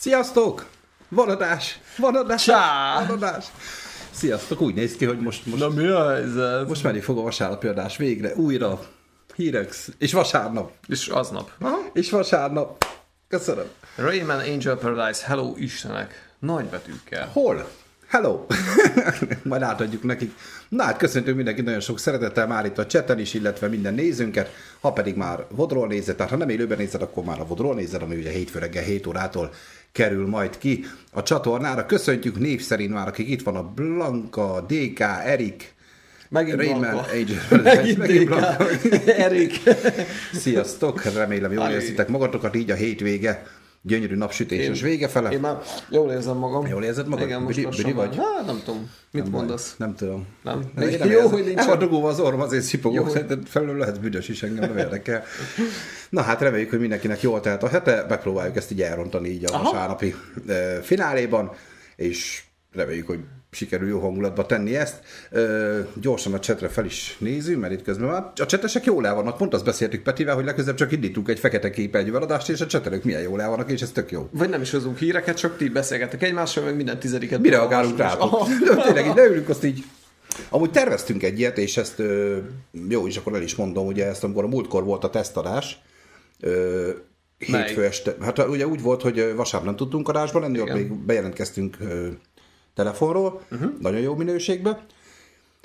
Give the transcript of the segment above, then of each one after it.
Sziasztok! Van adás! Van adás! Csá! Van adás! Sziasztok! Úgy néz ki, hogy most, most, Na mi a helyzet? most menni fog a vasárnapi adás végre. Újra. Hírek. És vasárnap. És aznap. Aha. És vasárnap. Köszönöm. Rayman Angel Paradise, hello Istenek. Nagy betűkkel. Hol? Hello! Majd átadjuk nekik. Na hát köszöntünk mindenkit nagyon sok szeretettel már itt a chaten is, illetve minden nézőnket. Ha pedig már vodról nézed, tehát ha nem élőben nézed, akkor már a vodról nézed, ami ugye hétfő reggel 7 órától kerül majd ki a csatornára. Köszöntjük név szerint már, akik itt van a Blanka, DK, Erik, Megint Rayman. Angel. Megint Megint. Blanka. Erik. Sziasztok, remélem jól érzitek magatokat, így a hétvége, gyönyörű napsütéses vége fele. Én már jól érzem magam. Jól érzed magad? Igen, most már. vagy? Hát, nem tudom. Mit mondasz? Nem tudom. Nem? Én Jó, érzem. hogy nincs El van a- dugulva az orrom, azért szipogok, szerinted felül lehet büdös is, engem nem érdekel. Na hát reméljük, hogy mindenkinek jól telt a hete, megpróbáljuk ezt így elrontani így a Aha. vasárnapi eh, fináléban, és reméljük, hogy sikerül jó hangulatba tenni ezt. Ö, gyorsan a csetre fel is nézünk, mert itt közben már a csetesek jól el vannak. Pont azt beszéltük Petivel, hogy legközelebb csak indítunk egy fekete képernyővel adást, és a csetelők milyen jól el vannak, és ez tök jó. Vagy nem is hozunk híreket, csak ti beszélgettek egymással, meg minden tizediket. Mi reagálunk. De Tényleg így leülünk, azt így... Amúgy terveztünk egy ilyet, és ezt jó, és akkor el is mondom, ugye ezt amikor a múltkor volt a tesztadás, hétfő este, hát ugye úgy volt, hogy vasárnap nem tudtunk adásban lenni, ott még bejelentkeztünk telefonról, uh-huh. nagyon jó minőségben,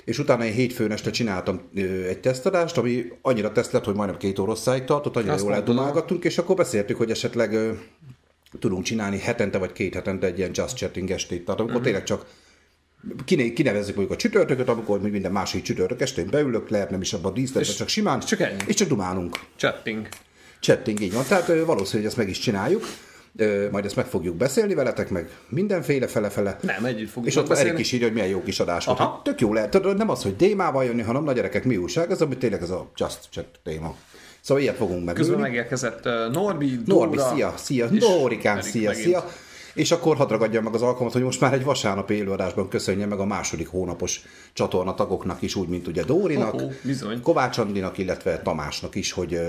és utána én hétfőn este csináltam egy tesztadást, ami annyira teszt lett, hogy majdnem két óroszáig tartott, annyira Azt jól mondtam. eldomálgattunk, és akkor beszéltük, hogy esetleg tudunk csinálni hetente vagy két hetente egy ilyen just chatting estét. Tehát amikor uh-huh. tényleg csak kine, kinevezzük mondjuk a csütörtököt, amikor minden másik csütörtök estén beülök, lehet nem is abban a díszletben, csak simán, csak ennyi. és csak dumálunk. Chatting. Chatting, így van. Tehát ö, valószínűleg ezt meg is csináljuk. Ö, Majd ezt meg fogjuk beszélni veletek, meg mindenféle fele-fele. Nem, együtt fogjuk És ott beszélni. Erik is írja, hogy milyen jó kis adás volt. Hát Tök jó lehet. Tudod, nem az, hogy témával jönni, hanem na gyerekek, mi újság, ez ami tényleg ez a just chat téma. Szóval ilyet fogunk megülni. Közben megérkezett Norbi, Dóra. Norbi, szia, szia, Dórikám, szia, megint. szia. És akkor hadd ragadjam meg az alkalmat, hogy most már egy vasárnap élőadásban köszönjem meg a második hónapos csatorna tagoknak is, úgy, mint ugye Dórinak, Ó, bizony. Kovács Andinak, illetve Tamásnak is, hogy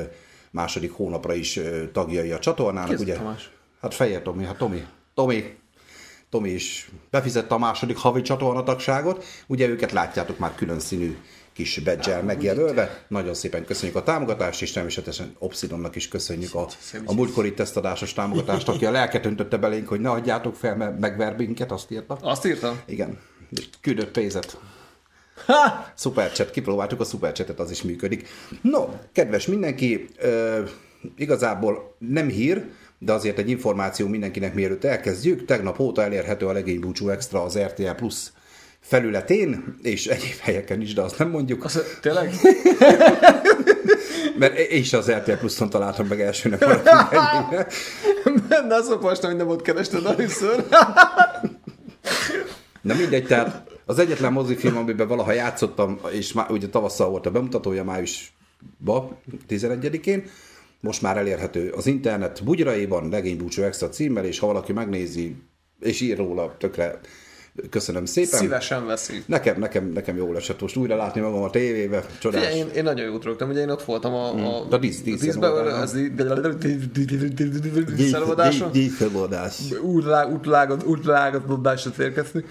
második hónapra is tagjai a csatornának. A ugye? Tamás? Hát Fehér Tomi, hát Tomi. Tomi, Tomi is befizette a második havi csatornatagságot. Ugye őket látjátok már külön színű kis badge megjelölve. Nagyon szépen köszönjük a támogatást, és természetesen Obsidonnak is köszönjük a, a múltkori tesztadásos támogatást, aki a lelket öntötte belénk, hogy ne adjátok fel, mert megver minket, azt írta. Azt írtam? Igen, küldött pénzet. Ha! Superchat, kipróbáltuk a superchatet, az is működik. No, kedves mindenki, ö, igazából nem hír, de azért egy információ mindenkinek mielőtt elkezdjük. Tegnap óta elérhető a legény búcsú extra az RTL Plus felületén, és egyéb helyeken is, de azt nem mondjuk, Azt, tényleg? mert én is az RTL Plus-on találtam meg elsőnek ennyire. Ne azt olvastam, hogy nem ott kerested először. Na mindegy, tehát az egyetlen mozifilm, amiben valaha játszottam, és már ugye tavasszal volt a bemutatója májusba, 11-én, most már elérhető az internet bugyraiban, legénybúcsú extra címmel, és ha valaki megnézi, és ír róla, tökre köszönöm szépen. Szívesen veszi. Nekem, nekem, nekem jól esett most újra látni magam a tévébe, csodás. Figyelj, én, én nagyon jót rögtem, ugye én ott voltam a, a, A dísz- dísz- díszbe, előadáson. az díszelőadáson. Díszfeloldás. útlágat, útlágatodásra térkezni.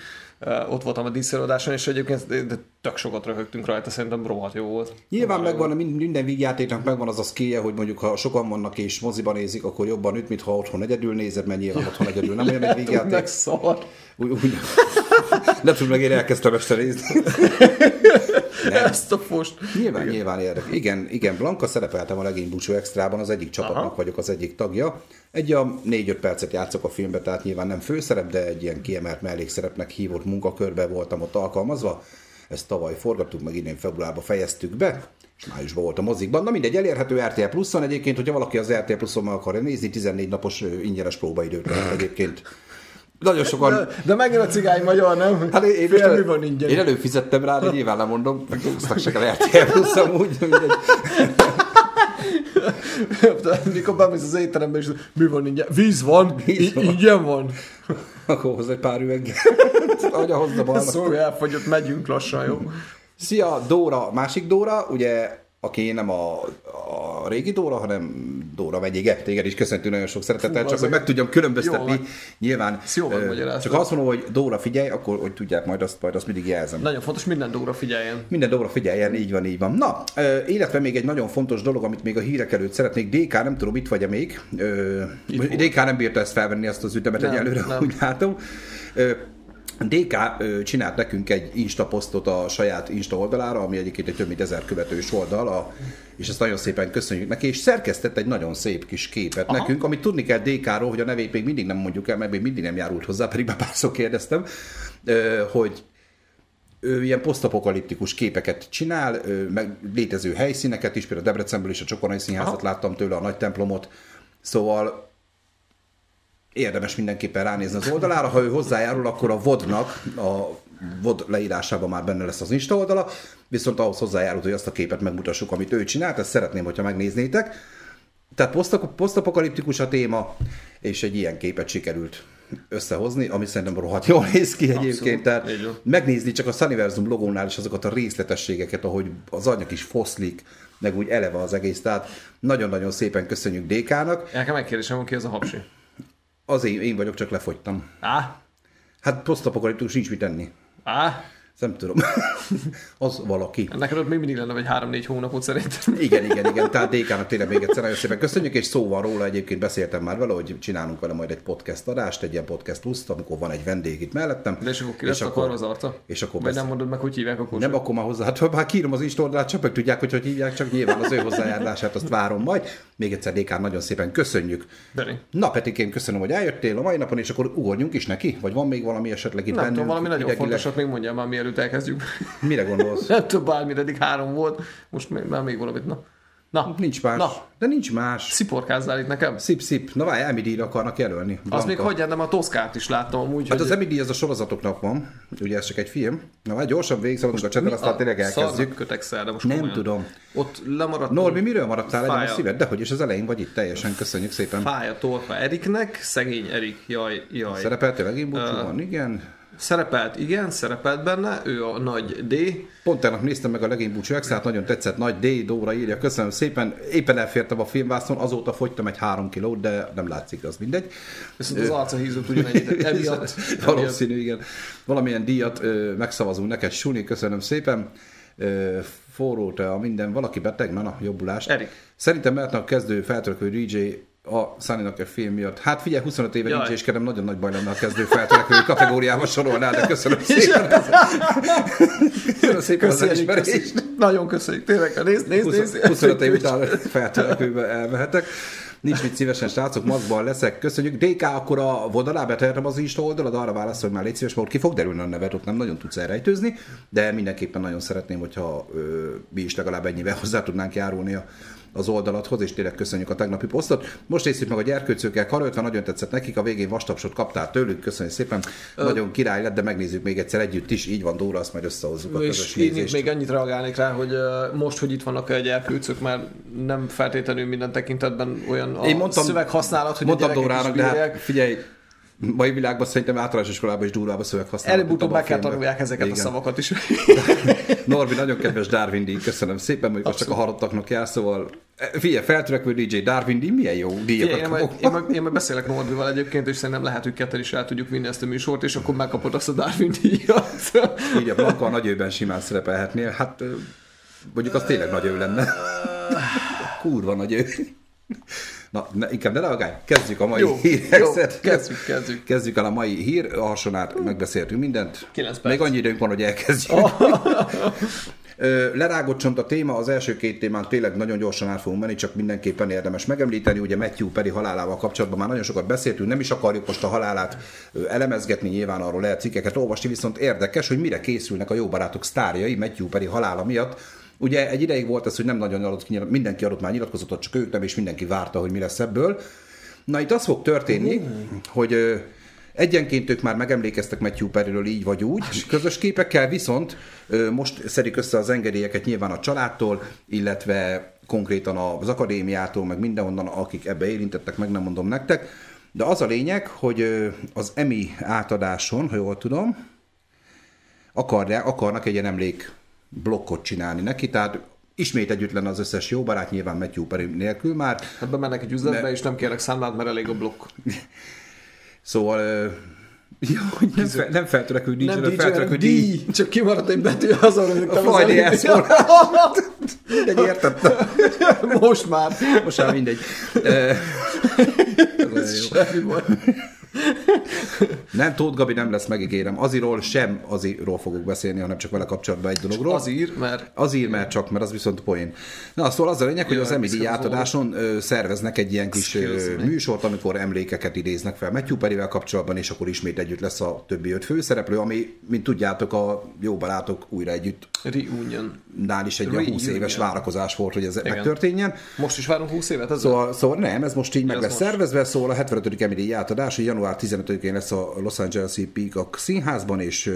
Ott voltam a díszelőadáson, és egyébként tök sokat röhögtünk rajta, szerintem rohadt jó volt. Nyilván megvan, mind- minden vígjátéknak megvan az a skillje, hogy mondjuk ha sokan vannak és moziban nézik, akkor jobban üt, mint ha otthon egyedül nézed, mert nyilván otthon egyedül nem olyan egy vígjáték. Meg szar. Úgy, úgy, nem tudom, meg én elkezdtem este nézni. Ezt a fost. Nyilván, igen. nyilván érdekes. Igen, igen, Blanka szerepeltem a legény búcsú extrában, az egyik csapatnak Aha. vagyok az egyik tagja. Egy a 4-5 percet játszok a filmbe, tehát nyilván nem főszerep, de egy ilyen kiemelt mellékszerepnek hívott munkakörbe voltam ott alkalmazva. Ezt tavaly forgattuk, meg idén februárban fejeztük be, és májusban volt a mozikban. Na mindegy, elérhető RTL Pluszon egyébként, hogyha valaki az RTL Pluszon meg akarja nézni, 14 napos ingyenes próbaidőt lehet egyébként. Nagyon sokan... De, de megint a cigány magyar, nem? Hát én, én, Fél, mi van ingyen? én előfizettem rá, de nyilván nem mondom, meg húztak se kell RTL plusz amúgy, mindegy. Mikor bemész az étterembe, és mi van ingyen? Víz van, Víz van. Ingyen van. Akkor hoz egy pár üveg. Ahogy a hozza balnak. Szóval elfogyott, megyünk lassan, jó? Szia, Dóra, másik Dóra, ugye, aki nem a, a régi Dóra, hanem Dóra vegyége. Téged is köszöntünk nagyon sok szeretettel, Fú, csak hogy meg tudjam különböztetni. van. Nyilván, jól csak azt mondom, hogy Dóra figyelj, akkor hogy tudják, majd azt, majd azt mindig jelzem. Nagyon fontos, minden dóra figyeljen. Minden dolgra figyeljen, így van, így van. Na, illetve még egy nagyon fontos dolog, amit még a hírek előtt szeretnék. DK, nem tudom, itt vagy-e még. DK nem bírta ezt felvenni, azt az ütemet Nem, egyelőre, nem. úgy látom. DK csinált nekünk egy Insta posztot a saját Insta oldalára, ami egyébként egy több mint ezer követős oldal, a, és ezt nagyon szépen köszönjük neki, és szerkesztett egy nagyon szép kis képet Aha. nekünk, amit tudni kell DK-ról, hogy a nevét még mindig nem mondjuk el, mert még mindig nem járult hozzá, pedig már párszor kérdeztem, hogy ő ilyen posztapokaliptikus képeket csinál, meg létező helyszíneket is, például Debrecenből is a Csokonai Színházat Aha. láttam tőle, a nagy templomot, szóval érdemes mindenképpen ránézni az oldalára, ha ő hozzájárul, akkor a VOD-nak, a VOD leírásában már benne lesz az Insta oldala, viszont ahhoz hozzájárult, hogy azt a képet megmutassuk, amit ő csinált, ezt szeretném, hogyha megnéznétek. Tehát posztapokaliptikus a téma, és egy ilyen képet sikerült összehozni, ami szerintem rohadt jól néz ki egyébként. Tehát így van. megnézni csak a Sunniversum logónál is azokat a részletességeket, ahogy az anyag is foszlik, meg úgy eleve az egész. Tehát nagyon-nagyon szépen köszönjük DK-nak. Nekem megkérdésem, ki az a hapsi. Az én, én vagyok, csak lefogytam. Á, Hát posztapokaliptikus nincs mit tenni. á, Nem tudom. az valaki. neked ott még mindig lenne egy három-négy hónapot szerintem. Igen, igen, igen. Tehát DK-nak tényleg még egyszer nagyon szépen köszönjük, és szó van róla, egyébként beszéltem már vele, hogy csinálunk vele majd egy podcast adást, egy ilyen podcast pluszt, amikor van egy vendég itt mellettem. De és akkor ki lesz akkor az arca? És akkor Vagy nem mondod meg, hogy hívják akkor Nem, akkor már hozzá, hát már kírom az Insta oldalát, csak meg tudják, hogy hogy hívják, csak nyilván az ő hozzájárulását azt várom majd. Még egyszer DK nagyon szépen köszönjük. Dani. Na, Petikém, köszönöm, hogy eljöttél a mai napon, és akkor ugorjunk is neki? Vagy van még valami esetleg itt Nem bennünk? tudom, valami nagyon idegileg? fontosat még mondjál már, mielőtt elkezdjük. Mire gondolsz? Nem tudom, bármire eddig három volt, most még, már még valamit, na. Na, Nincs más. Na, De nincs más. sziporkázzál itt nekem. Szip, szip. Na várj, Emmy akarnak jelölni. Blanka. még hagyjál, de már a Toszkát is láttam amúgy. Hát hogy- az Emmy az a sorozatoknak van, ugye ez csak egy film. Na már gyorsan végigszaladunk a csetel, aztán tényleg elkezdjük. Kötekszel, de most Nem komolyan. tudom. Ott lemaradt. Norbi, miről maradtál legyen a szíved? Dehogy, és az elején vagy itt teljesen, köszönjük szépen. Fáj a torka Eriknek, szegény Erik, jaj, jaj. Szerepeltél legény búcsúban? Igen. Szerepelt, igen, szerepelt benne, ő a nagy D. Pont tegnap néztem meg a legény búcsú extrát, nagyon tetszett, nagy D, Dóra írja, köszönöm szépen. Éppen elfértem a filmvászon, azóta fogytam egy három kilót, de nem látszik, az mindegy. Viszont az arca hízott ugyanennyit, emiatt. Valószínű, igen. Valamilyen díjat ö, megszavazunk neked, Suni, köszönöm szépen. Ö, forró te a minden, valaki beteg, na, na, jobbulást. Erik. Szerintem mehetne a kezdő feltörekvő DJ a Sunny-nak a film miatt. Hát figyelj, 25 éve Jaj. DJ-skedem, nagyon nagy baj lenne a kezdő feltörekvő kategóriába sorolnál, de köszönöm szépen. köszönöm szépen az Köszönjük, elismerést. köszönjük. Nagyon köszönjük, tényleg. Nézd, nézd, 20, nézd. 25 év után feltörekvőbe elmehetek. Nincs mit szívesen, srácok, maszkban leszek. Köszönjük. DK, akkor a voldalá betehetem az Insta oldalad, arra válaszol, hogy már légy szíves, mert ki fog derülni a neved, ott nem nagyon tudsz elrejtőzni, de mindenképpen nagyon szeretném, hogyha ö, mi is legalább ennyivel hozzá tudnánk járulni a, az oldalathoz, és tényleg köszönjük a tegnapi posztot. Most nézzük meg a gyerkőcőkkel karöltve, nagyon tetszett nekik, a végén vastapsot kaptál tőlük, köszönjük szépen. Nagyon király lett, de megnézzük még egyszer együtt is, így van Dóra, azt majd összehozzuk a És én itt még annyit reagálnék rá, hogy most, hogy itt vannak a gyerkőcök, már nem feltétlenül minden tekintetben olyan a Én mondtam- szöveghasználat, hogy Mondtam a Dórának, de hát figyelj, mai világban szerintem általános iskolában is durvább a szöveg használat. Előbb-utóbb meg kell tanulják ezeket filmben. a szavakat is. Norbi, nagyon kedves Darwin díj, köszönöm szépen, hogy most csak a halottaknak jár, szóval eh, figyelj, feltörekvő DJ Darwin díj, milyen jó díjakat Én majd, én, majd, én majd beszélek Norbival egyébként, és szerintem lehet, hogy ketten is el tudjuk vinni ezt a műsort, és akkor megkapod azt a Darwin díjat. Így a Blanka a nagyőben simán szerepelhetnél, hát ö, mondjuk az tényleg nagyő lenne. Kurva nagyő. Na, ne, inkább ne reagálj, kezdjük a mai Jó, hírek. jó, kezdjük, kezdjük. Kezdjük el a mai hír, alson át megbeszéltünk mindent. Kilenc perc. Még annyi időnk van, hogy elkezdjük. Ö, Lerágott csont a téma, az első két témán tényleg nagyon gyorsan át fogunk menni, csak mindenképpen érdemes megemlíteni. Ugye Matthew Perry halálával kapcsolatban már nagyon sokat beszéltünk, nem is akarjuk most a halálát elemezgetni, nyilván arról lehet cikkeket olvasni, viszont érdekes, hogy mire készülnek a jó barátok sztárjai Matthew Perry halála miatt. Ugye egy ideig volt ez, hogy nem nagyon adott ki, mindenki adott már nyilatkozatot, csak ők nem, és mindenki várta, hogy mi lesz ebből. Na itt az fog történni, hogy ö, Egyenként ők már megemlékeztek Matthew Perryről így vagy úgy, közös képekkel, viszont most szedik össze az engedélyeket nyilván a családtól, illetve konkrétan az akadémiától, meg mindenhonnan, akik ebbe érintettek, meg nem mondom nektek. De az a lényeg, hogy az EMI átadáson, ha jól tudom, akarják, akarnak egy ilyen emlék blokkot csinálni neki, tehát ismét együtt lenne az összes jó barát, nyilván Matthew Perry nélkül már. Hát bemennek egy üzletbe, Ne- és nem kérek számlát, mert elég a blokk. Szóval ja, hogy nem, fel, nem feltörekvő DJ, Nem de DJ, feltörekvő hanem díj. díj. Csak kimaradt egy betű, azon rögtem A Friday elszól. Mindegy, értettem. Most már. Most már mindegy. Ez jó. Semmi baj. Nem, Tóth Gabi nem lesz, megígérem. Aziról sem Aziról fogok beszélni, hanem csak vele kapcsolatban egy dologról. Az ír, mert Az ír, mert csak, mert az viszont poén. Na, szóval az a lényeg, hogy az viszont átadáson ö, szerveznek egy ilyen kis ö, műsort, amikor emlékeket idéznek fel Matthew Perryvel kapcsolatban, és akkor ismét együtt lesz a többi öt főszereplő, ami, mint tudjátok, a jó barátok újra együtt reunion. nál is egy ilyen 20 Reunion. éves várakozás volt, hogy ez megtörténjen. Most is várunk 20 évet? Ez Szóval, szóval nem, ez most így meg ez lesz most. szervezve, szóval a 75. Emmy díj átadás, hogy január 15-én lesz a Los Angeles-i Peacock színházban, és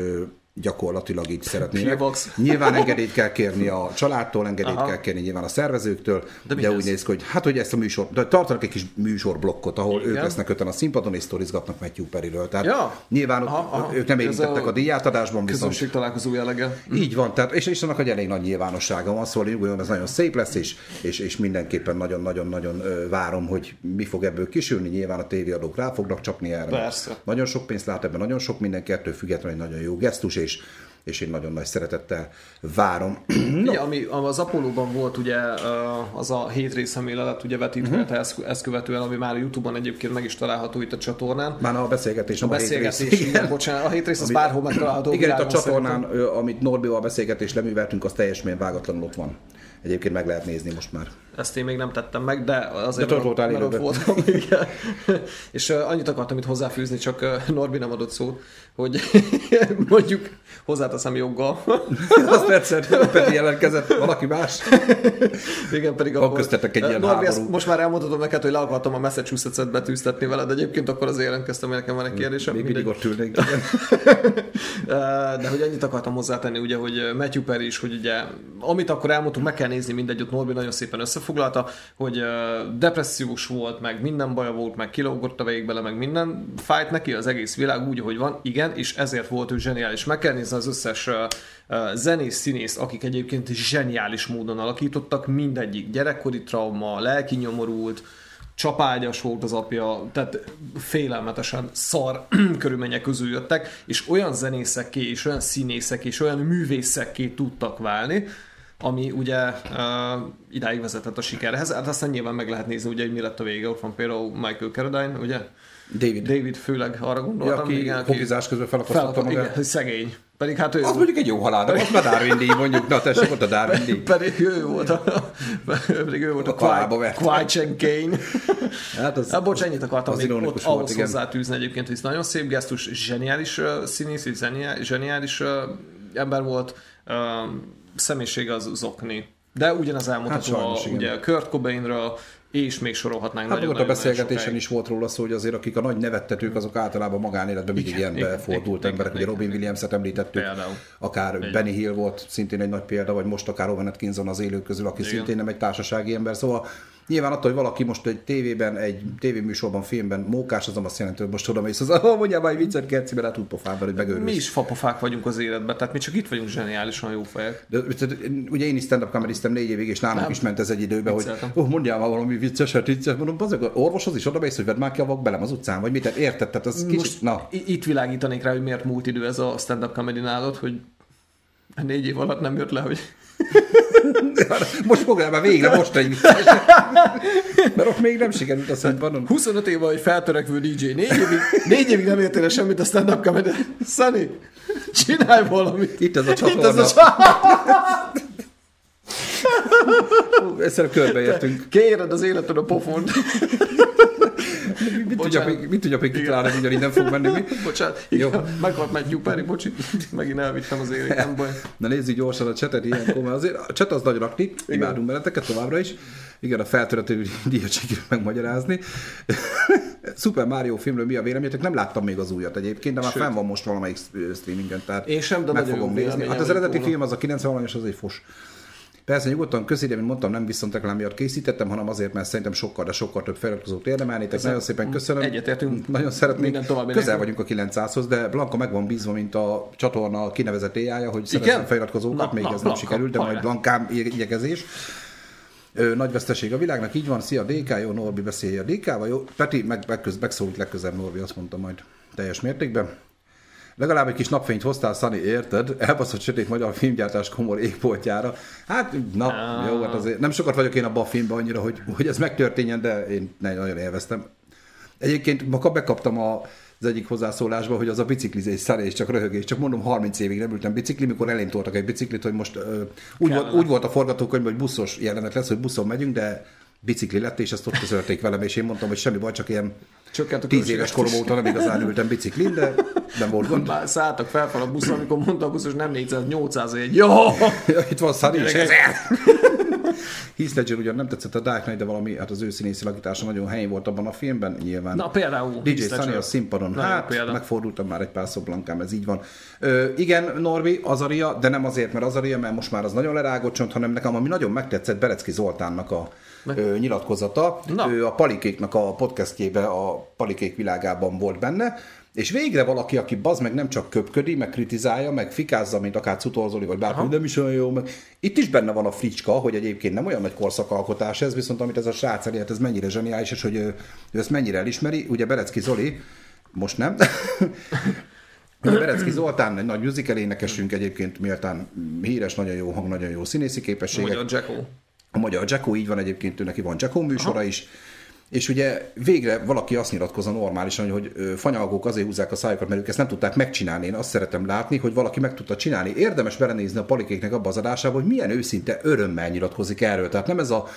gyakorlatilag így szeretnének. Peabox. Nyilván engedélyt kell kérni a családtól, engedélyt Aha. kell kérni nyilván a szervezőktől, De de, úgy néz ki, hogy hát hogy ezt a műsor, de tartanak egy kis műsorblokkot, ahol Igen. ők lesznek öten a színpadon, és sztorizgatnak Matthew Perryről. Tehát Ja. nyilván Aha, aha. ők nem érintettek a a díjátadásban, viszont közönség találkozó jellege. így van, tehát, és, és annak egy elég nagy nyilvánossága van, szóval gondolom, ez nagyon szép lesz, és, és, és mindenképpen nagyon-nagyon-nagyon várom, hogy mi fog ebből kisülni. Nyilván a tévéadók rá fognak csapni erre. Persze. Nagyon sok pénzt lát ebben, nagyon sok mindenki, ettől függetlenül egy nagyon jó gesztus, és, és én nagyon nagy szeretettel várom. No. Ugye, ami az Apollo-ban volt ugye az a hét részemlélet ugye vetítve uh-huh. ezt, ezt követően, ami már a Youtube-on egyébként meg is található itt a csatornán. Már a beszélgetés, A a hét beszélgetés, rész. igen, bocsánat, a hét rész az Ami- bárhol megtalálható. Igen, itt a csatornán, szerintem. amit Norbival beszélgetést leműveltünk, az teljes mértékben vágatlanul ott van. Egyébként meg lehet nézni most már. Ezt én még nem tettem meg, de azért De mert- ott voltam. Igen. És uh, annyit akartam itt hozzáfűzni, csak uh, Norbi nem adott szót, hogy mondjuk hozzáteszem joggal. Azt persze, Peti jelentkezett, valaki más. Igen, pedig akkor... köztetek egy Uh, ilyen Norbi, ezt most már elmondhatom neked, hogy le akartam a Massachusetts-et betűztetni veled, egyébként akkor azért jelentkeztem, hogy nekem van egy kérdésem. Még mindig ott ülnénk. igen. De hogy annyit akartam hozzátenni, ugye, hogy Matthew Perry is, hogy ugye, amit akkor elmondtunk, meg kell nézni mindegy, ott Norbi nagyon szépen összefoglalta, hogy depressziós volt, meg minden baja volt, meg kilógott a végig bele, meg minden fájt neki az egész világ úgy, ahogy van, igen, és ezért volt ő zseniális. Meg kell nézni az összes ö, zenész, színész, akik egyébként zseniális módon alakítottak, mindegyik gyerekkori trauma, lelki nyomorult, csapágyas volt az apja, tehát félelmetesen szar körülmények közül jöttek, és olyan zenészekké, és olyan színészek, és olyan művészekké tudtak válni, ami ugye uh, idáig vezetett a sikerhez. Hát aztán nyilván meg lehet nézni, ugye, hogy mi lett a vége. Ott van például Michael Carradine, ugye? David. David főleg arra Ja, gondoltam. aki igen, aki hokizás közben felakasztotta igen, magát. hogy szegény. Pedig hát ő Az mondjuk egy jó halál, de most már Darwin díj mondjuk. Na tessék, ott a Darwin díj. pedig ő volt a, pedig ő volt a, A vert. Qui-Chen Kane. Hát az, Hát bocs, ennyit akartam az még ott volt, ahhoz igen. hozzátűzni egyébként, hogy ez nagyon szép gesztus, zseniális uh, színész, és zseniális, uh, ember volt, uh, személyisége az zokni. De ugyanaz elmondható Hát sajnos, a, igen. ugye Kurt Cobainről, és még sorolhatnánk Hát nagyon, a beszélgetésen sokáig. is volt róla szó, hogy azért akik a nagy nevettetők, azok általában magánéletben mindig Igen, ilyen igen, befordult igen, emberek. Ugye igen, Robin igen. Williams-et említettük, Például. akár Benny Hill volt szintén egy nagy példa, vagy most akár Owen Atkinson az élők közül, aki Igen. szintén nem egy társasági ember. Szóval Nyilván attól, hogy valaki most egy tévében, egy tévéműsorban, filmben mókás, az nem azt jelenti, hogy most oda mész, az, oh, mondjál már egy viccet, Gerci, mert hát tud pofában, hogy megőrülsz. Mi is fapofák vagyunk az életben, tehát mi csak itt vagyunk zseniálisan jó fejek. De, tehát, ugye én is stand-up kameriztem négy évig, és nálunk Nem. is ment ez egy időben, hogy oh, mondjál már valami vicceset, vicces, mondom, bazeg, orvoshoz is oda mész, hogy vedd már ki a vak belem az utcán, vagy mit, tehát érted? Tehát az kicsit, Most na, itt világítanék rá, hogy miért múlt idő ez a stand-up comedy nálad, hogy négy év alatt nem jött le, hogy most foglal már végre, most egy. Mert ott még nem sikerült a színpadon. 25 éve vagy feltörekvő DJ, négy évig, négy évig nem értél semmit a stand-up comedy. Sunny, csinálj valamit. Itt ez a Itt ez csatorna. a csatorna. Egyszer körbeértünk. Kéred az életed a pofont. Mit tudjak, még, mit tudjak még kitalálni, ugyanígy nem fog menni mi? Bocsánat, Jó. igen, meghalt meg Gyupári, bocsi. Megint elvittem az élet, nem baj. Na nézzük gyorsan a csetet ilyenkor, mert azért a cset az nagyon aktív, imádunk benneteket továbbra is. Igen, a feltörető díjat sikerült megmagyarázni. Super Mario filmről mi a véleményetek? Nem láttam még az újat egyébként, de már Sőt. fenn van most valamelyik streamingen, tehát Én sem, de meg fogom nézni. Hát az eredeti film az a 90 valami, és az egy fos. Persze nyugodtan közére, mint mondtam, nem viszont reklám miatt készítettem, hanem azért, mert szerintem sokkal, de sokkal több feliratkozót érdemelnétek. Nagyon szépen köszönöm. Egyetértünk. Nagyon szeretnénk. Minden Közel vagyunk a 900-hoz, de Blanka meg van bízva, mint a csatorna kinevezett éjája, hogy szerezzen feliratkozókat, Na, még na, ez nem Blanka, sikerült, de majd hajrá. Blankám igy- igyekezés. Nagy veszteség a világnak, így van, szia DK, jó, Norbi beszélj a DK-val, jó, Peti meg, megköz, megszólít legközelebb Norbi, azt mondta majd teljes mértékben. Legalább egy kis napfényt hoztál, Szani, érted? Elbaszott sötét magyar filmgyártás komor égboltjára. Hát, na, Ah. jó, hát azért nem sokat vagyok én abban a filmben annyira, hogy, hogy ez megtörténjen, de én nagyon élveztem. Egyébként ma bekaptam a, az egyik hozzászólásba, hogy az a biciklizés szere és csak röhögés. Csak mondom, 30 évig nem ültem bicikli, mikor elém toltak egy biciklit, hogy most ö, úgy, volt, úgy volt a forgatókönyv, hogy buszos jelenet lesz, hogy buszon megyünk, de bicikli lett, és ezt ott közölték velem, és én mondtam, hogy semmi baj, csak ilyen Csökkent a 10 éves korom óta nem igazán ültem biciklin, de nem volt gond. Már szálltak felfel a buszon, amikor mondta a buszos nem 400, 800 egy. Jó! Itt van Sunny is. Gyerekek. Heath Ledger ugyan nem tetszett a Dark Knight, de valami, hát az ő színészi lakítása nagyon helyén volt abban a filmben, nyilván. Na például. DJ Sunny a színpadon. Nagyon hát, példa. megfordultam már egy pár Blankám, ez így van. Ö, igen, Norbi, Azaria, de nem azért, mert Azaria, mert most már az nagyon lerágott csont, hanem nekem, ami nagyon megtetszett, Berecki Zoltánnak a ö, nyilatkozata. Na. Ő a Palikéknak a podcastjébe, a Palikék világában volt benne, és végre valaki, aki bazd meg nem csak köpködi, meg kritizálja, meg fikázza, mint akár Cutorzoli, vagy bárki, nem is olyan jó, meg itt is benne van a fricska, hogy egyébként nem olyan nagy korszakalkotás ez, viszont amit ez a srác elért, ez mennyire zseniális, és hogy ő, ő ezt mennyire elismeri. Ugye Berecki Zoli, most nem, Ugye Berecki Zoltán, egy nagy musical énekesünk egyébként, méltán híres, nagyon jó hang, nagyon jó színészi képességek. Magyar Jacko. A magyar Jacko így van egyébként, ő neki van Jacko műsora is. És ugye végre valaki azt nyilatkozza normálisan, hogy fanyalgók azért húzzák a szájukat, mert ők ezt nem tudták megcsinálni. Én azt szeretem látni, hogy valaki meg tudta csinálni. Érdemes belenézni a palikéknek abba az adásába, hogy milyen őszinte örömmel nyilatkozik erről. Tehát nem ez a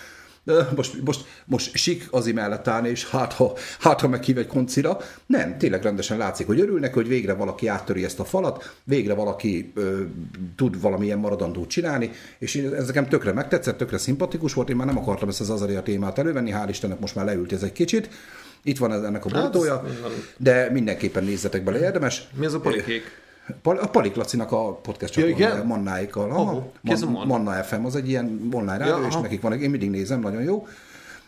most, most, most sik az mellett állni, és hát ha, hát, ha meghív egy koncira. Nem, tényleg rendesen látszik, hogy örülnek, hogy végre valaki áttöri ezt a falat, végre valaki ö, tud valamilyen maradandót csinálni, és ez nekem tökre megtetszett, tökre szimpatikus volt, én már nem akartam ezt az Azaria témát elővenni, hál' Istennek most már leült ez egy kicsit. Itt van ennek a borítója, ez- de mindenképpen nézzetek bele, érdemes. Mi az a polikék? A Palik Lacinak a podcast Ja, csatornája, igen? Mannáikkal. Oh, Man- Manna? FM, az egy ilyen online rádió, Ja, és aha. nekik van, én mindig nézem, nagyon jó.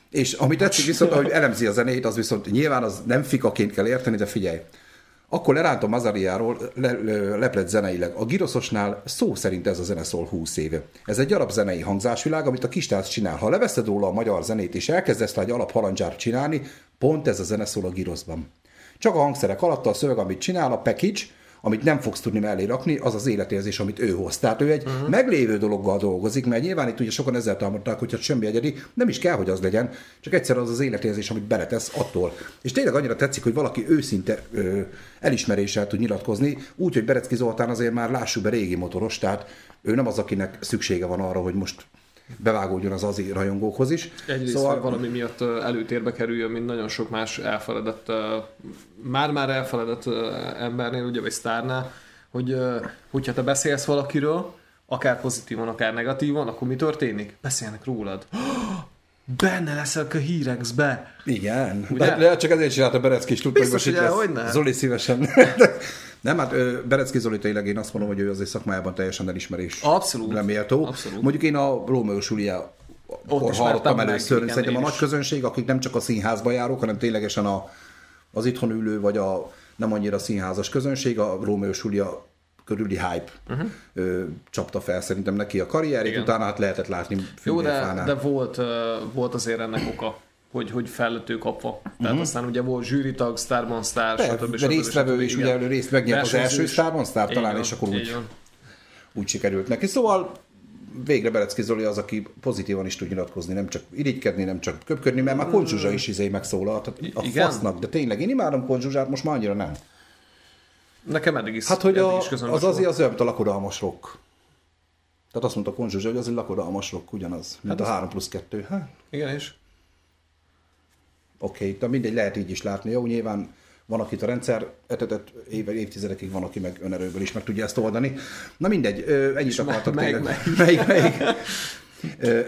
És ami tetszik viszont, ahogy elemzi a zenét, az viszont nyilván az nem fikaként kell érteni, de figyelj. Akkor lerántom Azariáról le, le, leplet zeneileg. A Giroszosnál szó szerint ez a zene szól 20 éve. Ez egy arab zenei hangzásvilág, amit a kistác csinál. Ha leveszed róla a magyar zenét és elkezdesz egy alap harandzsát csinálni, pont ez a zene szól a Giroszban. Csak a hangszerek alatt a szöveg, amit csinál, a package, amit nem fogsz tudni mellé rakni, az az életérzés, amit ő hoz. Tehát ő egy uh-huh. meglévő dologgal dolgozik, mert nyilván itt ugye sokan ezzel támadták, hogy hát semmi egyedi, nem is kell, hogy az legyen, csak egyszer az az életérzés, amit beletesz attól. És tényleg annyira tetszik, hogy valaki őszinte ö, elismeréssel tud nyilatkozni, úgy, hogy Berecki Zoltán azért már lássuk be régi motoros, tehát ő nem az, akinek szüksége van arra, hogy most bevágódjon az azi rajongókhoz is. Egyrészt szóval... valami miatt előtérbe kerüljön, mint nagyon sok más elfeledett, már-már elfeledett embernél, ugye, vagy sztárnál, hogy hogyha te beszélsz valakiről, akár pozitívan, akár negatívan, akkor mi történik? Beszélnek rólad. Benne leszek a hírekbe. Igen, Ugye? de, de csak ezért csinálta Berecki, és tudta, hogy most itt lesz. hogyne? Zoli szívesen. Nem, hát Berecki Zoli tényleg én azt mondom, hogy ő azért szakmájában teljesen elismerés. Abszolút. Nem méltó. Abszolút. Mondjuk én a Rómeó Julia akkor hallottam először, igen, szerintem a nagy közönség, akik nem csak a színházba járók, hanem ténylegesen a, az itthon ülő, vagy a nem annyira színházas közönség, a Rómeó Julia körüli hype uh-huh. ö, csapta fel szerintem neki a karrierét, Igen. utána hát lehetett látni Jó, de, de volt, volt azért ennek oka, hogy, hogy fel lett ő kapva. Tehát uh-huh. aztán ugye volt zsűritag, Starban Star, stb. de stb. résztvevő stb. is, ugye részt megnyert az első Starban Star talán, és akkor úgy, úgy sikerült neki. Szóval végre Berecki Zoli az, aki pozitívan is tud nyilatkozni, nem csak irigykedni, nem csak köpködni, mert már Konzsuzsa is izé megszólalt. A Igen? fasznak, de tényleg, én imádom Konzsuzsát, most már annyira nem. Nekem eddig is, Hát, hogy a, is az azért az olyan, mint a lakodalmas rock. Tehát azt mondta Konzsuzsa, hogy az egy lakodalmas rock ugyanaz, mint Hát a az- 3 plusz 2. Hát, Igen, és? Oké, okay, mindegy, lehet így is látni. Jó, nyilván van, akit a rendszer etetett éve, évtizedekig, van, aki meg önerőből is meg tudja ezt oldani. Na mindegy, ennyit akartak melyik- tényleg. Melyik, melyik? Ö,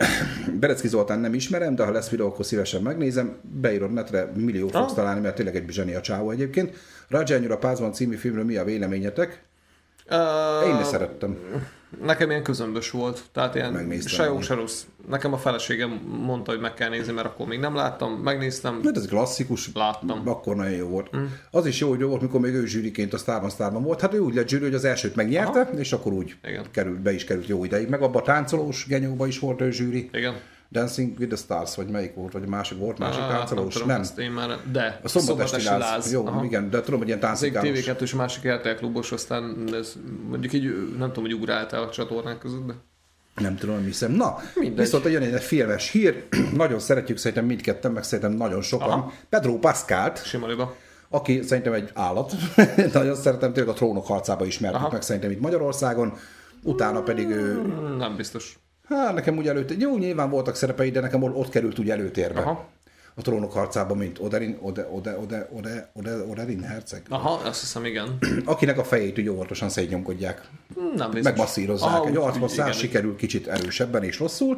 Berecki Zoltán nem ismerem, de ha lesz videó, akkor szívesen megnézem. Beírod netre, millió fogsz Ah. találni, mert tényleg egy zseni a csávó egyébként. Rajanyura Pázban című filmről mi a véleményetek? Uh, Én ne szerettem. Nekem ilyen közömbös volt, tehát ilyen Megnéztem se jó, se rossz. Nekem a feleségem mondta, hogy meg kell nézni, mert akkor még nem láttam, megnéztem, Hát ez klasszikus. Láttam. Akkor nagyon jó volt. Mm. Az is jó, hogy jó volt, mikor még ő zsűriként a Starban Starban volt. Hát ő úgy lett zsűri, hogy az elsőt megnyerte, Aha. és akkor úgy Igen. került, be is került jó ideig. Meg abban a táncolós genyóba is volt ő zsűri. igen. Dancing with the Stars, vagy melyik volt, vagy a másik volt, másik Ah, táncolós. tudom, Nem. én már, de A szombatesti láz. Jó, Aha. igen, de tudom, hogy ilyen Az egyik táncikálós. TV2-s, másik RTL klubos, aztán ez mondjuk így nem tudom, hogy ugráltál a csatornák között, de Nem tudom, nem hiszem. Na, Mindegy. viszont jön egy filmes hír, nagyon szeretjük szerintem mindketten, meg szerintem nagyon sokan. Aha. Pedro Pascalt, sima liba. aki szerintem egy állat, nagyon szeretem, tényleg a trónok harcába ismertük Aha. meg szerintem itt Magyarországon, utána pedig ő, Nem biztos. Hát nekem úgy előtt, jó, nyilván voltak szerepei, de nekem ott került úgy előtérbe. Aha. A trónok harcában, mint Oderin, Ode, Ode, Ode, Ode, Ode, Oderin herceg, Aha, azt hiszem, igen. akinek a fejét úgy óvatosan szétnyomkodják. Nem biztos. megmasszírozzák. Aha, egy igen, sikerül kicsit erősebben és rosszul,